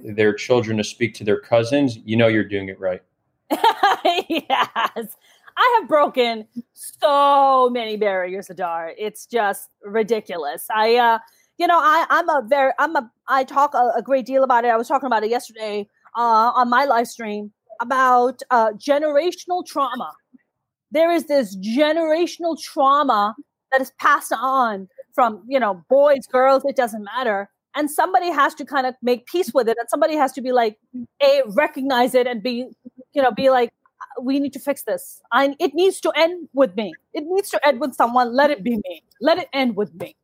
their children to speak to their cousins, you know you're doing it right. yes. I have broken so many barriers, Adar. It's just ridiculous. I, uh, you know, I, I'm a very, I'm a, I talk a, a great deal about it. I was talking about it yesterday uh, on my live stream about uh, generational trauma. There is this generational trauma that is passed on from you know boys girls it doesn't matter and somebody has to kind of make peace with it and somebody has to be like a recognize it and be you know be like we need to fix this. And it needs to end with me. It needs to end with someone. Let it be me. Let it end with me.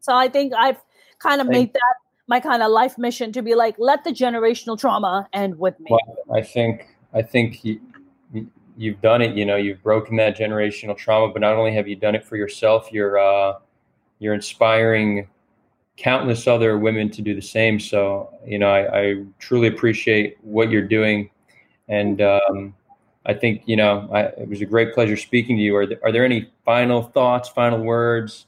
So i think i've kind of made that my kind of life mission to be like let the generational trauma end with me. Well, i think i think you, you've done it. You know you've broken that generational trauma but not only have you done it for yourself you're uh you're inspiring countless other women to do the same. So, you know, I, I truly appreciate what you're doing. And um, I think, you know, I, it was a great pleasure speaking to you. Are there, are there any final thoughts, final words?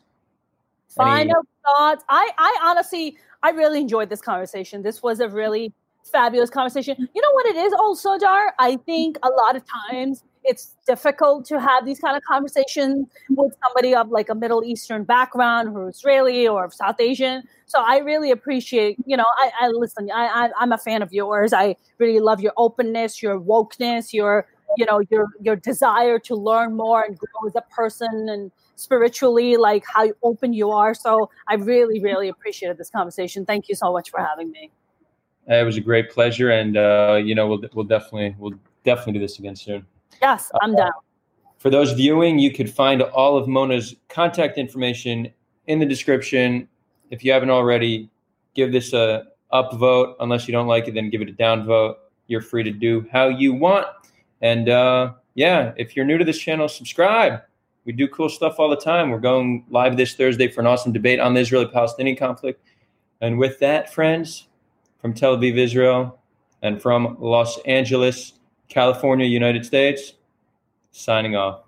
Final any- thoughts? I, I honestly, I really enjoyed this conversation. This was a really fabulous conversation. You know what it is also, Dar? I think a lot of times it's difficult to have these kind of conversations with somebody of like a Middle Eastern background who's Israeli or South Asian. So I really appreciate, you know, I, I listen, I, I, I'm a fan of yours. I really love your openness, your wokeness, your, you know, your, your desire to learn more and grow as a person and spiritually, like how open you are. So I really, really appreciated this conversation. Thank you so much for having me. It was a great pleasure, and uh, you know we'll we'll definitely we'll definitely do this again soon. Yes, I'm down. For those viewing, you could find all of Mona's contact information in the description. If you haven't already, give this a upvote. Unless you don't like it, then give it a downvote. You're free to do how you want. And uh, yeah, if you're new to this channel, subscribe. We do cool stuff all the time. We're going live this Thursday for an awesome debate on the Israeli Palestinian conflict. And with that, friends, from Tel Aviv, Israel, and from Los Angeles, California, United States, signing off.